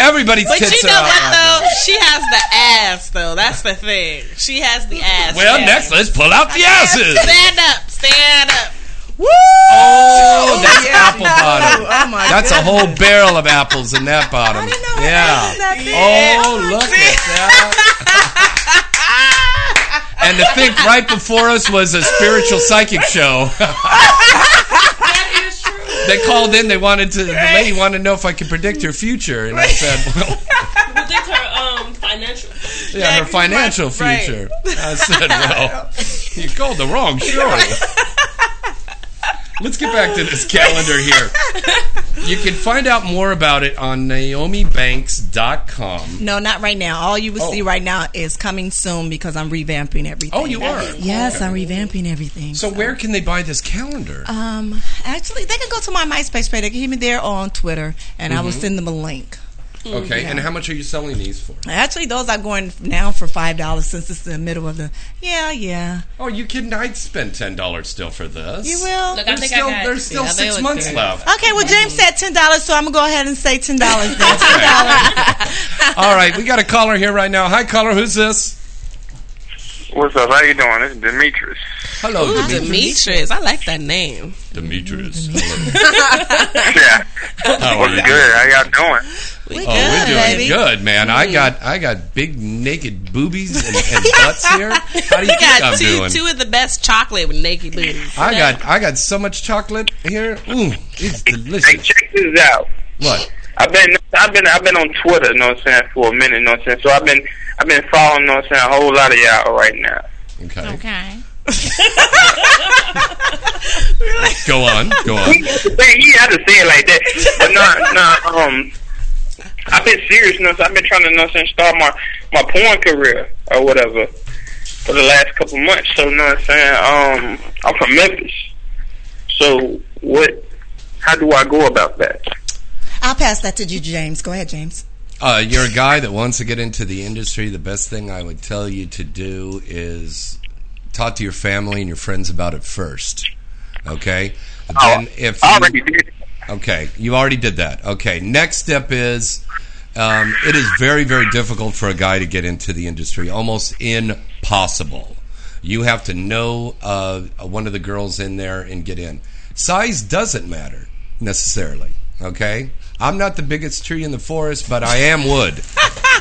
Everybody's But tits you are know what though? She has the ass though. That's the thing. She has the ass. Well, Yeah. next let's pull out the asses. Stand up, stand up. Woo! Oh, that's yeah. apple bottom. Oh my That's a whole barrel of apples in that bottom. I didn't know yeah. that was that big. Oh, look at that. And to think right before us was a spiritual psychic show. That is true. they called in. They wanted to. The lady wanted to know if I could predict her future, and I said, "Well, Predict her um financial. yeah, her financial right. future." I said, "Well, you called the wrong show." Let's get back to this calendar here. You can find out more about it on NaomiBanks.com. No, not right now. All you will Oh. see right now is coming soon because I'm revamping everything. Oh, you are. Yes, I'm revamping everything. So where can they buy this calendar? Um, actually, they can go to my MySpace page. They can hit me there or on Twitter, and I will Mm-hmm. send them a link. Mm-hmm. Okay, and how much are you selling these for? Actually, those are going now for five dollars since it's the middle of the. Yeah, yeah. Oh, you kidding? I'd spend ten dollars still for this. You will. Look, I There's think still, I got there's still yeah, six months good. left. Okay, well, James said ten dollars, so I'm gonna go ahead and say ten dollars. Then ten dollars. All right, we got a caller here right now. Hi, caller. Who's this? What's up? How you doing? This is Demetrius. Hello, Ooh, Demetrius. Demetrius. I like that name. Demetrius. yeah. How are What's good? How y'all doing? We Oh, we're doing baby. good, man. I got I got big naked boobies and, and butts here. How do you You think got I'm two doing? two of the best chocolate with naked booties. I got I got so much chocolate here. Ooh, it's Hey, delicious. check this out. What? I've been I've been I've been on Twitter, you know what I'm saying, for a minute, you know what I'm saying. So I've been I've been following, you know what I'm saying, a whole lot of y'all right now. Okay. Okay. Go on. Go on. Man, you have to say it like that. But no, no, um, I've been serious, you know, so I've been trying to, you know, what start my my porn career or whatever for the last couple months. So, you know what I'm saying, um, I'm from Memphis. So, what? How do I go about that? I'll pass that to you, James. Go ahead, James. Uh, you're a guy that wants to get into the industry. The best thing I would tell you to do is talk to your family and your friends about it first. Okay. Then if I already did. Okay, you already did that. Okay, next step is um, it is very, very difficult for a guy to get into the industry, almost impossible. You have to know uh, one of the girls in there and get in. Size doesn't matter necessarily. Okay, I'm not the biggest tree in the forest, but I am wood.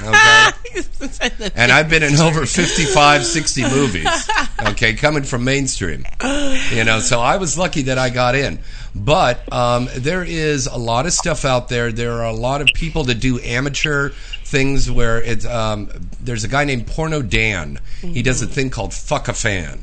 Okay, and I've been in over 55, 60 movies. Okay, coming from mainstream. You know, so I was lucky that I got in. But um, there is a lot of stuff out there. There are a lot of people that do amateur things where it's. Um, there's a guy named Porno Dan. He does a thing called Fuck a Fan.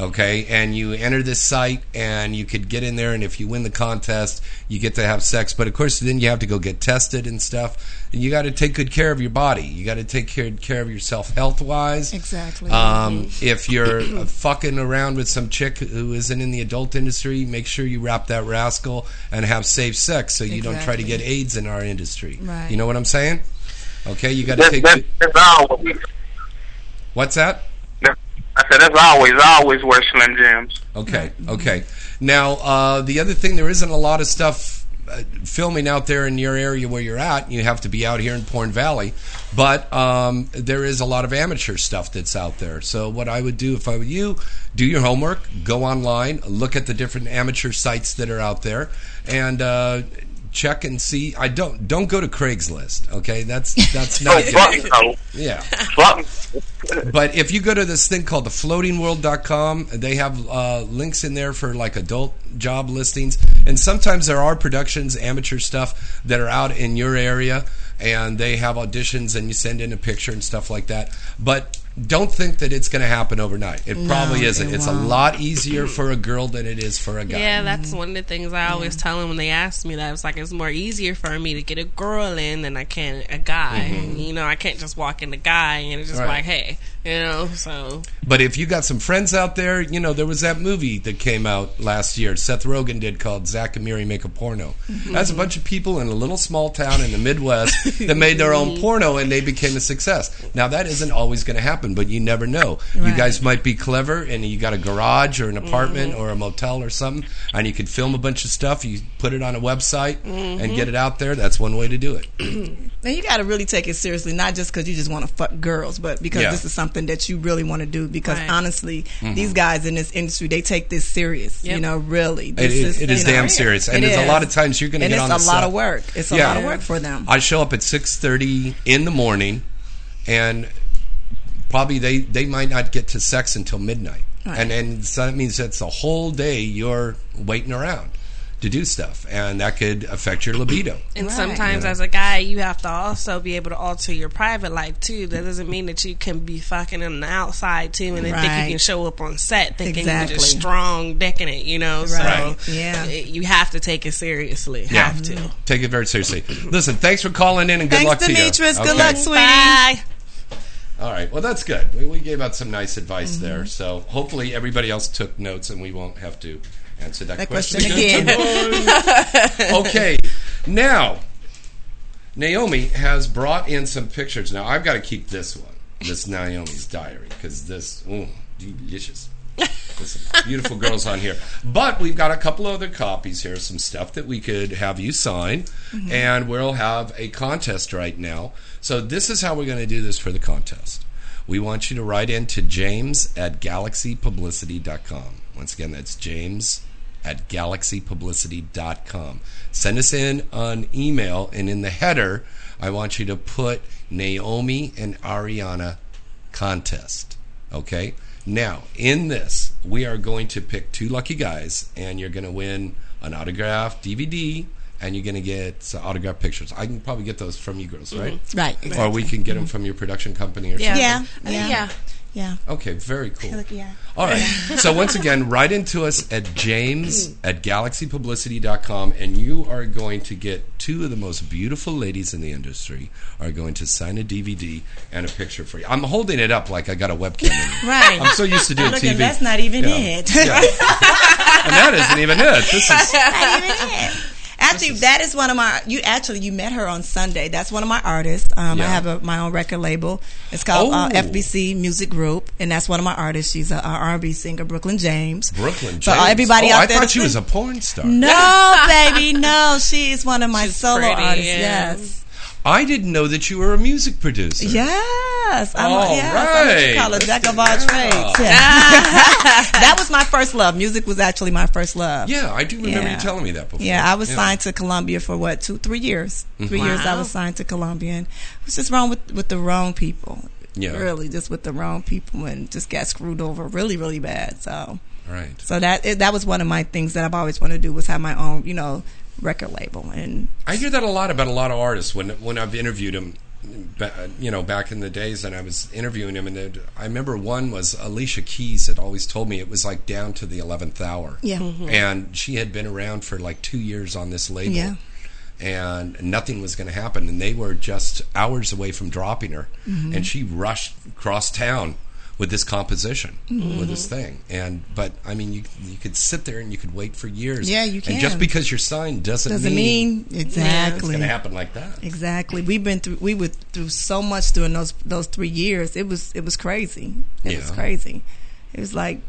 Okay, and you enter this site, and you could get in there, and if you win the contest, you get to have sex. But of course, then you have to go get tested and stuff. And you got to take good care of your body. You got to take care, care of yourself health wise. Exactly. Um, if you're uh, fucking around with some chick who isn't in the adult industry, make sure you wrap that rascal and have safe sex so you don't try to get AIDS in our industry. Right. You know what I'm saying? Okay, you got to take. that's, good- that's. What's that? I said that's always, I always wear Slim Jims. Okay, okay. Now, uh, the other thing, there isn't a lot of stuff uh, filming out there in your area where you're at. You have to be out here in Porn Valley, but um, there is a lot of amateur stuff that's out there. So, what I would do if I were you, do your homework, go online, look at the different amateur sites that are out there, and. Uh, Check and see. I don't don't go to Craigslist. Okay, that's that's not good. Yeah. But if you go to this thing called thefloatingworld.com, they have uh, links in there for like adult job listings. And sometimes there are productions, amateur stuff that are out in your area and they have auditions and you send in a picture and stuff like that. But don't think that it's going to happen overnight. It No, probably isn't. it It's a won't. lot easier for a girl than it is for a guy. Yeah, that's one of the things I always tell them when they ask me that. It's like it's more easier for me to get a girl in than I can a guy. Mm-hmm. You know, I can't just walk in the guy and it's just Right. like, hey, you know. So But if you got some friends out there, you know, there was that movie that came out last year, Seth Rogen did called Zach and Miri Make a Porno. Mm-hmm. That's a bunch of people in a little small town in the Midwest that made their own porno and they became a success. Now, that isn't always going to happen, but you never know. You guys might be clever and you got a garage or an apartment or a motel or something, and you could film a bunch of stuff. You put it on a website and get it out there. That's one way to do it. And you got to really take it seriously, not just because you just want to fuck girls, but because Yeah. this is something that you really want to do. Because Right. honestly, Mm-hmm. these guys in this industry, they take this serious. You know, really. This is, it is you know, damn serious, and it there's a lot of times you're going to and get it's on a lot set. of work. It's a Yeah. lot of work for them. I show up at six thirty in the morning, and probably they they might not get to sex until midnight, Right. and and so that means that's a whole day you're waiting around to do stuff, and that could affect your libido. And Right. sometimes, Yeah. as a guy, you have to also be able to alter your private life too. That doesn't mean that you can be fucking on the outside too, and then think you can show up on set thinking Exactly. you're just strong decking it. You know, Right. so Yeah. it- you have to take it seriously. Yeah. Have to. Take it very seriously. Listen, thanks for calling in, and good Thanks, luck to you. Demetrius. Good Okay. luck, sweetie. Bye. All right. Well, that's good. We, we gave out some nice advice Mm-hmm. there. So hopefully everybody else took notes, and we won't have to answer that, That question, question again. okay. Now, Naomi has brought in some pictures. Now I've got to keep this one, this Naomi's diary, because this, ooh, delicious. There's some beautiful girls on here. But we've got a couple other copies here, some stuff that we could have you sign, and we'll have a contest right now. So this is how we're going to do this for the contest. We want you to write in to james at galaxypublicity.com. Once again, that's james at galaxypublicity.com. Send us in an email, and in the header, I want you to put Naomi and Ariana contest. Okay? Now, in this, we are going to pick two lucky guys, and you're going to win an autographed DVD, and you're going to get some autographed pictures. I can probably get those from you girls, right? Right. Or we can get them from your production company or Yeah. something. Yeah. Uh, yeah. Yeah. Okay, very cool. Yeah. All right. So once again, write into us at james at galaxypublicity.com and you are going to get two of the most beautiful ladies in the industry are going to sign a DVD and a picture for you. I'm holding it up like I got a webcam in. Right. I'm so used to doing Look, TV. that's not even Yeah. it. Yeah. and that isn't even it. This is not even it. Actually, that is one of my. You actually you met her on Sunday. That's one of my artists. Um, I have a, my own record label. It's called uh, Oh. FBC Music Group, and that's one of my artists. She's a, a R&B singer, Brooklyn James. Brooklyn James. So everybody oh, out I there thought she was a porn star. No, baby, no. She is one of my She's solo pretty, artists. yeah. Yes. I didn't know that you were a music producer. Yes. I'm, All yes, I'm what you call a Let's jack of all that. trades. Yeah. that was my first love. Music was actually my first love. Yeah, I do remember Yeah. you telling me that before. Yeah, I was signed to Columbia for what two, three years. Mm-hmm. 3 years I was signed to Columbia, and it was just wrong with with the wrong people. Yeah. really, just with the wrong people, and just got screwed over really, really bad. So, Right. so that that was one of my things that I've always wanted to do was have my own, you know, record label. And I hear that a lot about a lot of artists. When when I've interviewed them, you know, back in the days, and I was interviewing them, and it- I remember one was Alicia Keys had always told me it was like down to the eleventh hour, yeah, and she had been around for like two years on this label, Yeah. and nothing was going to happen, and they were just hours away from dropping her, Mm-hmm. and she rushed across town with this composition, Mm-hmm. with this thing, and but I mean, you you could sit there and you could wait for years, Yeah, you and just because you're signed doesn't, doesn't mean it's exactly. going to happen like that. Exactly. We've been through we were through so much during those those three years. It was it was crazy. It was crazy. It was like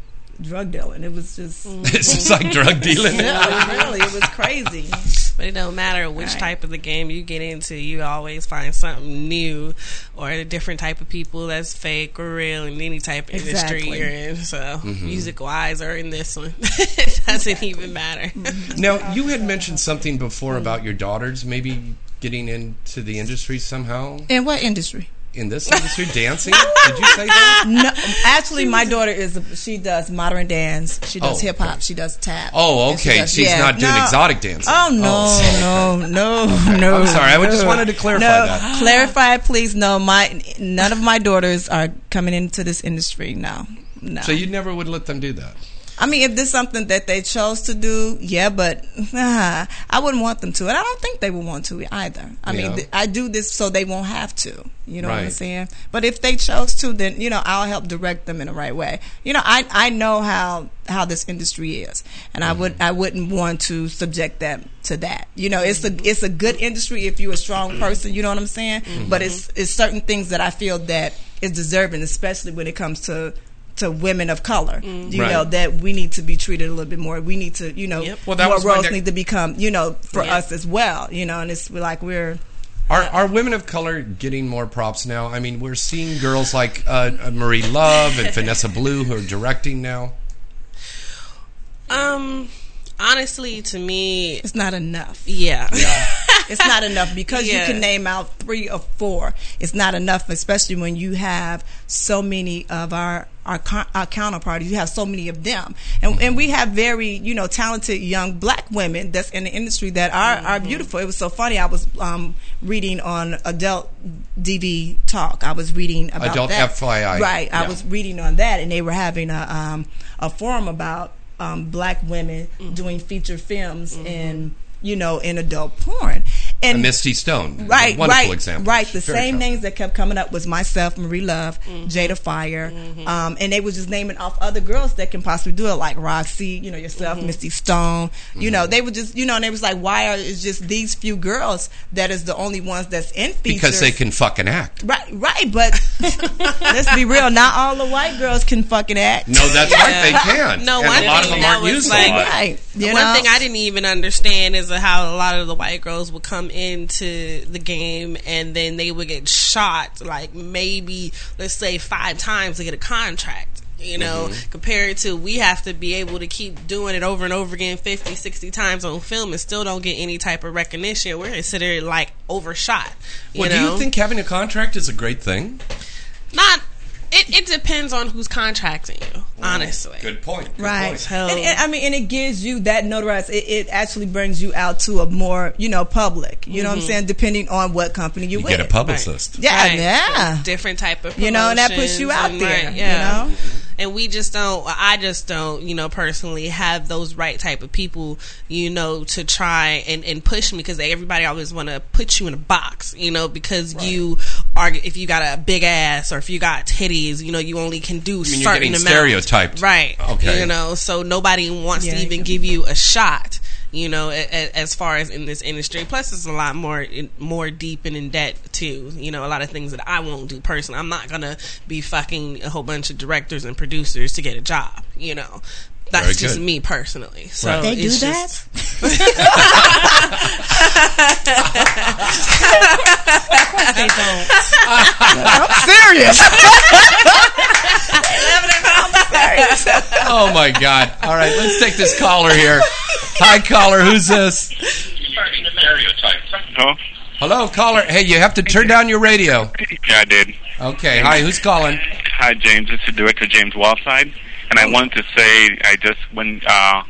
drug dealing. It was just It's just like drug dealing. yeah, really, it was crazy. But it don't matter which Right. type of the game you get into, you always find something new or a different type of people that's fake or real in any type of industry you're in. So Mm-hmm. music wise or in this one. it doesn't even matter. Now, you had mentioned something before about your daughters maybe getting into the industry somehow. In what industry? In this industry, dancing? Did you say that? No, actually, my daughter is. A, she does modern dance. She does Oh, hip hop. okay. She does tap. Oh, And she okay. does- She's yeah. not doing No. exotic dancing. Oh no, oh, no, no, no. I'm sorry. I just wanted to clarify no, that. Clarify, please. No, my none of my daughters are coming into this industry. No, no. So you never would let them do that? I mean, if there's something that they chose to do, yeah, but I wouldn't want them to, and I don't think they would want to either. I mean, th- I do this so they won't have to. You know what I'm saying? But if they chose to, then you know I'll help direct them in the right way. You know, I I know how how this industry is, and I mm-hmm. would I wouldn't want to subject them to that. You know, it's a it's a good industry if you're a strong person. You know what I'm saying? But mm-hmm. it's it's certain things that I feel that is deserving, especially when it comes to to women of color. You Right. know that we need to be treated a little bit more. We need to, you know, Yep. Well, that more roles next- need to become, you know, for Yeah. us as well. You know, and it's like we're Are, are women of color getting more props now? I mean, we're seeing girls like uh, uh, Marie Luv and Vanessa Blue who are directing now. Um honestly to me it's not enough. yeah. It's not enough because Yeah. you can name out three or four. It's not enough, especially when you have so many of our our, our counterparties. You have so many of them, and and we have very you know talented young black women that's in the industry that are are beautiful. It was so funny. I was um, reading on Adult DVD Talk. I was reading about Adult that. FYI. Right. I Yeah. was reading on that, and they were having a um, a forum about um, black women doing feature films in you know in adult porn, And- a Misty Stone, Right, wonderful right, example. right. The Very same talented. names that kept coming up was myself, Marie Luv, mm-hmm. Jada Fire, mm-hmm. um, and they were just naming off other girls that can possibly do it, like Roxy, you know, yourself, mm-hmm. Misty Stone. You know, they were just, you know, and they was like, why are it's just these few girls that is the only ones that's in features? because they can fucking act. Right, right, but let's be real. Not all the white girls can fucking act. No, that's right. They can. No, and one a lot of them aren't was using like- a lot. Right, you One know? thing I didn't even understand is how a lot of the white girls would come into the game and then they would get shot like maybe let's say five times to get a contract. You know, Mm-hmm. compared to we have to be able to keep doing it over and over again 50, 60 times on film and still don't get any type of recognition. We're considered like overshot. You Well, do you think having a contract is a great thing? not? It, it depends on who's contracting you, honestly. Good point. Good Right. point. So- And, and, I mean, and it gives you that notoriety. It, it actually brings you out to a more, you know, public. You know what I'm mm-hmm. saying? Depending on what company you, You with. get a publicist. Yeah, Right. yeah. different type of You know, and that puts you out and, there, right, you know? Mm-hmm. And we just don't. I just don't. You know, personally, have those right type of people. You know, to try and, and push me because everybody always want to put you in a box. You know, because you are if you got a big ass or if you got titties, you know, you only can do you're certain getting amount. stereotyped. right? Okay. you know, so nobody wants Yeah, to even give you a shot. You know, a, a, as far as in this industry, plus it's a lot more in, more deep and in debt too. You know, a lot of things that I won't do personally. I'm not gonna be fucking a whole bunch of directors and producers to get a job. You know, that's Very just good. me personally. So Right. They do it's that? just- they don't. I'm serious. Oh my God! All right, let's take this caller here. Hi, caller. Who's this? Huh? Hello, caller. Hey, you have to turn down your radio. Yeah, I did. Okay. Hi, who's calling? Hi, James. This is Director James Wallside. and I wanted to say, I just when uh,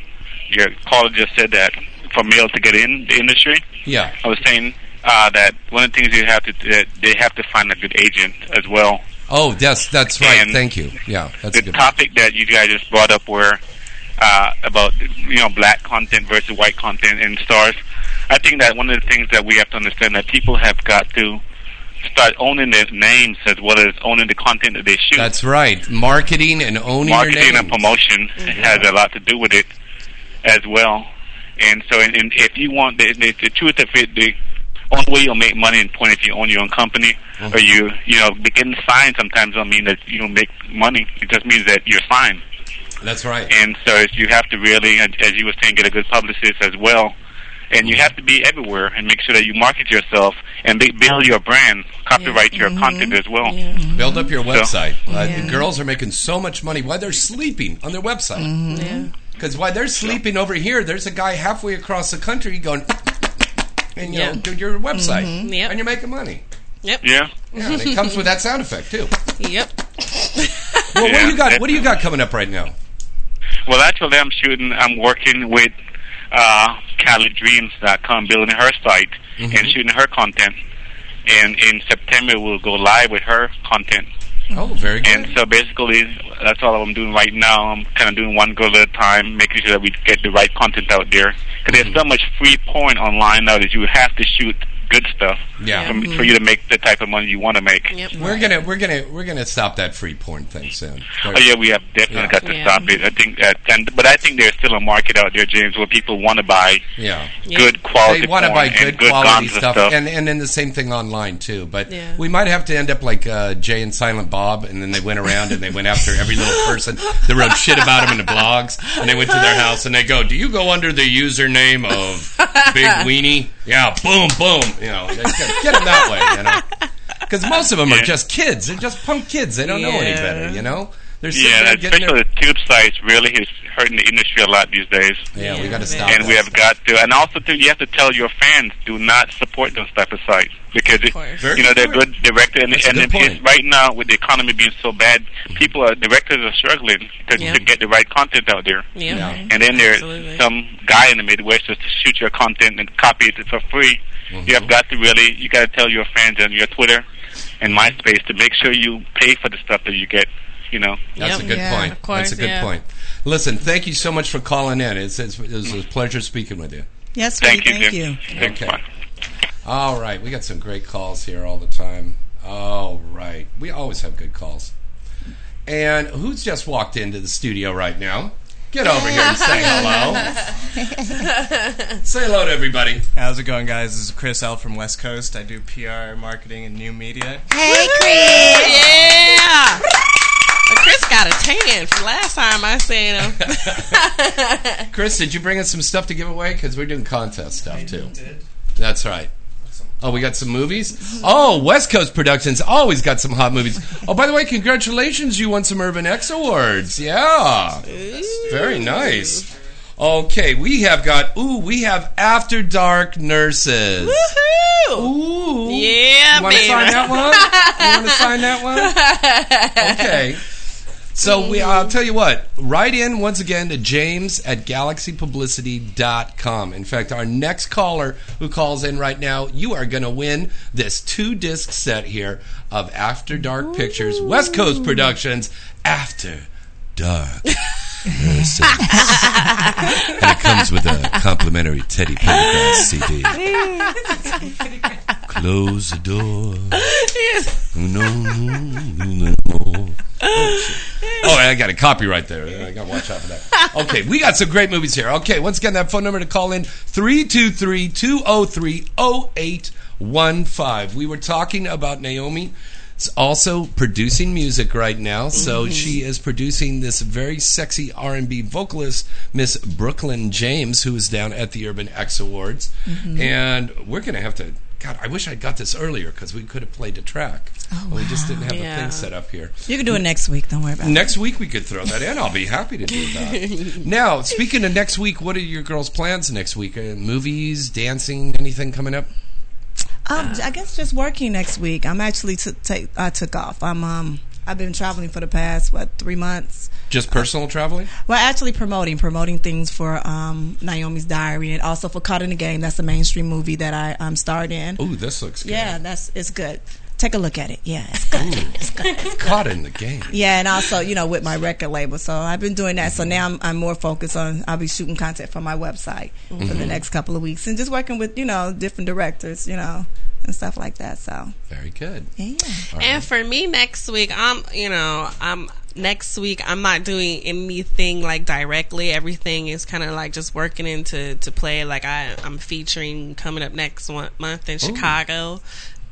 your caller just said that for males to get in the industry, Yeah. I was saying uh, that one of the things you have to that they have to find a good agent as well. Oh, that's that's right. And Thank you. Yeah, that's a the good. topic that you guys just brought up were uh, about you know black content versus white content in stars. I think that one of the things that we have to understand that people have got to start owning their names as well as owning the content that they shoot. That's right. Marketing and owning Marketing your name. and promotion has a lot to do with it as well. And so, and, and if you want the, the, the truth of it, the only way you'll make money in point if you own your own company or you, you know, getting signed sometimes don't mean that you don't make money. It just means that you're signed. That's right. And so you have to really, as you were saying, get a good publicist as well. And you have to be everywhere and make sure that you market yourself and be, build your brand, copyright your content as well. Build up your So- website. Uh, Yeah. The girls are making so much money while they're sleeping on their website. Mm-hmm. Because while they're sleeping over here, there's a guy halfway across the country going, and you know, Yeah. do your website, Mm-hmm. Yep. and you're making money. Yep. Yeah. Yeah, and it comes with that sound effect too. Yep. Well, what do you got? What do you got coming up right now? Well, actually, I'm shooting. I'm working with uh, CaliDreams.com, building her site and shooting her content. And in September, we'll go live with her content. Oh, very good. And so basically, that's all I'm doing right now. I'm kind of doing one girl at a time, making sure that we get the right content out there. Because there's so much free porn online now that you have to shoot good stuff Yeah. for, for you to make the type of money you want to make. Yep. We're gonna we're gonna we're gonna stop that free porn thing soon. Oh yeah, we have definitely Yeah. got to Yeah. stop it. I think that, and but I think there's still a market out there, James, where people want to buy Yeah. good quality. They want to porn buy good and good quality guns and stuff, and and then the same thing online too. But Yeah. we might have to end up like uh, Jay and Silent Bob, and then they went around and they went after every little person that wrote shit about them in the blogs, and they went to their house and they go, "Do you go under the username of Big Weenie?" Yeah, boom, boom. You know, get, get them that way. You know, because most of them are just kids. They're just punk kids. They don't know any better. You know, they're yeah, there getting especially their, the tube sites really is hurting the industry a lot these days. yeah, we got to stop. and that we have stuff. got to, and also too, you have to tell your fans do not support those type of sites because it, you know they're good good directors, and, and good it- right now with the economy being so bad, people are directors are struggling to, Yeah. to get the right content out there. Yep. Yeah. And then there's Absolutely. some guy in the Midwest just to shoot your content and copy it for free. Mm-hmm. You have got to really, you got to tell your friends on your Twitter and MySpace to make sure you pay for the stuff that you get. You know. That's Yep. a good Yeah. point. Of course, That's a good yeah. point. Listen, thank you so much for calling in. It's, it's, it was a pleasure speaking with you. Yes, Thank sweetie, you, thank Jim. you. Thanks, Okay. Bye. All right, we got some great calls here all the time. All right, we always have good calls. And who's just walked into the studio right now? Get over here and say hello. say hello to everybody. How's it going, guys? This is Chris L from West Coast. I do PR, marketing, and new media. Hey, Chris. Yeah. Chris got a tan from last time I seen him. Chris, did you bring us some stuff to give away? Because we're doing contest stuff too. That's right. Oh, we got some movies. Oh, West Coast Productions always got some hot movies. Oh, by the way, congratulations! You won some Urban X awards. Yeah, very nice. Okay, we have got. Ooh, we have After Dark Nurses. Woohoo! Ooh, Yeah, You want to sign that one? You want to sign that one? Okay. So we, I'll tell you what. Write in once again to James at galaxypublicity.com. In fact, our next caller who calls in right now, you are going to win this two disc set here of After Dark Pictures, West Coast Productions, After Dark. And it comes with a complimentary Teddy Pendergrass CD. Close the door. No, no, no, no. Oh, I got a copyright there. I got to watch out for that. Okay, we got some great movies here. Okay, once again, that phone number to call in 323 203 0815. We were talking about Naomi. It's also producing music right now, so Mhm. she is producing this very sexy R&B vocalist, Miss Brooklyn James, who is down at the Urban X Awards, Mhm. and we're going to have to. God, I wish I'd got this earlier because we could have played the track. Oh, But we just didn't have Yeah. the thing set up here. You can do it next week. Don't worry about it. Next week we could throw that in. I'll be happy to do that. now, speaking of next week, what are your girls' plans next week? Uh, movies, dancing, anything coming up? Um, I guess just working next week. I'm actually t- take. I took off. I'm um. I've been traveling for the past what three months. Just personal traveling? Well, actually promoting promoting things for um, Naomi's Diary and also for Caught in the Game. That's a mainstream movie that I um, starred in. Ooh, this looks good. Yeah, that's it's good. Take a look at it. Yeah, it's good. it's good. It's good. Caught in the game. Yeah, and also you know with my record label, so I've been doing that. So now I'm, I'm more focused on. I'll be shooting content for my website for the Mhm. next couple of weeks, and just working with you know different directors, you know, and stuff like that. So Very good. Yeah. And for me next week, I'm you know I'm next week I'm not doing anything like directly. Everything is kind of like just working into to play. Like I I'm featuring coming up next one, month in Ooh. Chicago.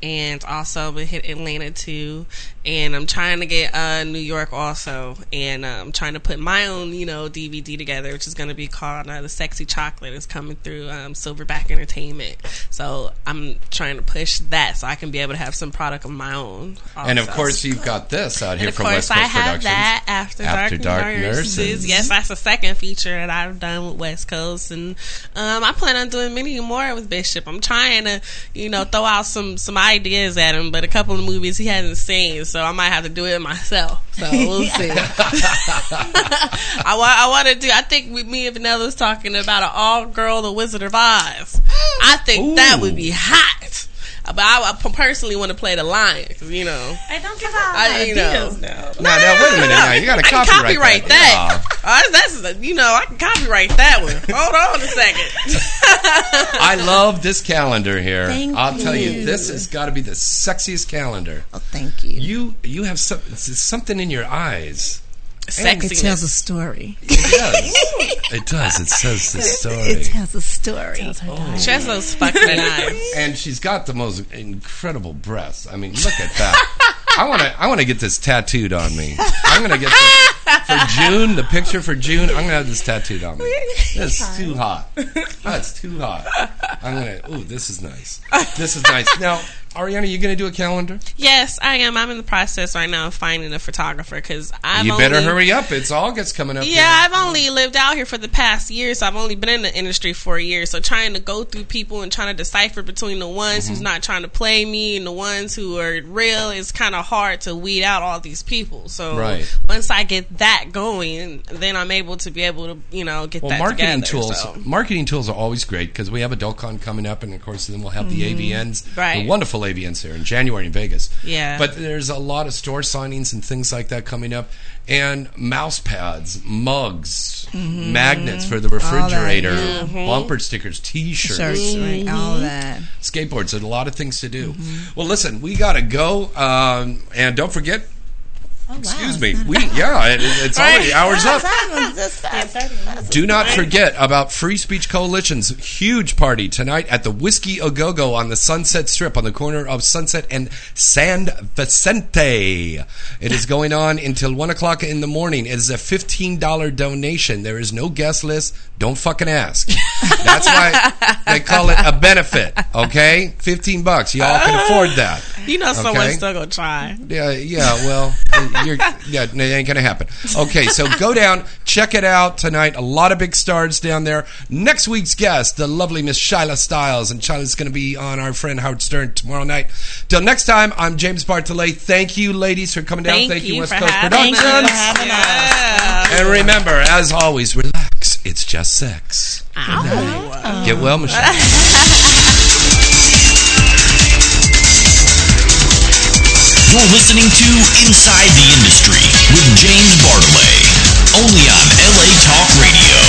And also, we hit Atlanta too, and I'm trying to get uh, New York also, and uh, I'm trying to put my own, you know, DVD together, which is going to be called uh, "The Sexy Chocolate." It's coming through um, Silverback Entertainment, so I'm trying to push that so I can be able to have some product of my own. And of course, you've got this out here And from West Coast I have Productions. that after, After dark, Dark nurses. Nurses. Yes, that's the second feature that I've done with West Coast, and um, I plan on doing many more with Bishop. I'm trying to, you know, throw out some some ideas at him, but a couple of movies he hasn't seen, so I might have to do it myself. So we'll see. I want I want to do. I think we, me and Vanilla was talking about an all girl, The Wizard of Oz. I think that would be hot. But I, I personally want to play the lion, 'cause, you know. I don't give out I, you know. ideas now. Now, now, wait a minute. Now, you got to I can copyright, copyright that. Uh, that's the- you know I can copyright that one. Hold on a second. I love this calendar here. Thank I'll tell you, you. this has got to be the sexiest calendar. Oh, thank you. You you have some, something in your eyes. It tells a story. It does. it does. It says the story. It tells a story. Oh. She has those fucking eyes. and she's got the most incredible breasts. I mean, look at that. I want to. I want to get this tattooed on me. I'm gonna get this for June. The picture for June. I'm gonna have this tattooed on me. This is too hot. That's too hot. I'm gonna. Ooh, this is nice. This is nice. Now, Ariana, you gonna do a calendar? Yes, I am. I'm in the process right now of finding a photographer because I've you better only- hurry up. It's August coming up. Yeah, here. I've only lived out here for the past year, so I've only been in the industry for a year. So trying to go through people and trying to decipher between the ones who's Mhm. not trying to play me and the ones who are real is kind of hard to weed out all these people. So Right. once I get that going, then I'm able to be able to you know get Well, that marketing together, tools. so. Marketing tools are always great because we have AdultCon coming up, and of course, then we'll have the Mhm. AVNs, Right. the wonderful AVNs here in January in Vegas. Yeah. But there's a lot of store signings and things like that coming up, and mouse pads, mugs, Mhm. magnets for the All that, refrigerator, yeah. Bumper stickers, T-shirts, Shirts, right, all that. skateboards. There's a lot of things to do. Well, listen, we gotta go, um, and don't forget. Excuse me. We yeah, it, it's already hours up. Do not forget about Free Speech Coalition's huge party tonight at the Whisky A Go Go on the Sunset Strip on the corner of Sunset and San Vicente. It is going on until 1 o'clock in the morning. It is a $15 donation. There is no guest list. Don't fucking ask. That's why they call it a benefit, okay? 15 bucks. Y'all can afford that. You know, someone's still gonna try. Yeah, yeah. Well, you're, yeah, it ain't gonna happen. Okay, so go down, check it out tonight. A lot of big stars down there. Next week's guest, the lovely Miss Shyla Styles, and Shyla's gonna be on our friend Howard Stern tomorrow night. Till next time, I'm James Bartholet. Thank you, ladies, for coming down. Thank Thank you, you West for Coast having Productions. us. Yeah. And remember, as always, relax works. It's just sex. Oh. Get well, Michelle. You're listening to Inside the Industry with James Bartholet, only on LA Talk Radio.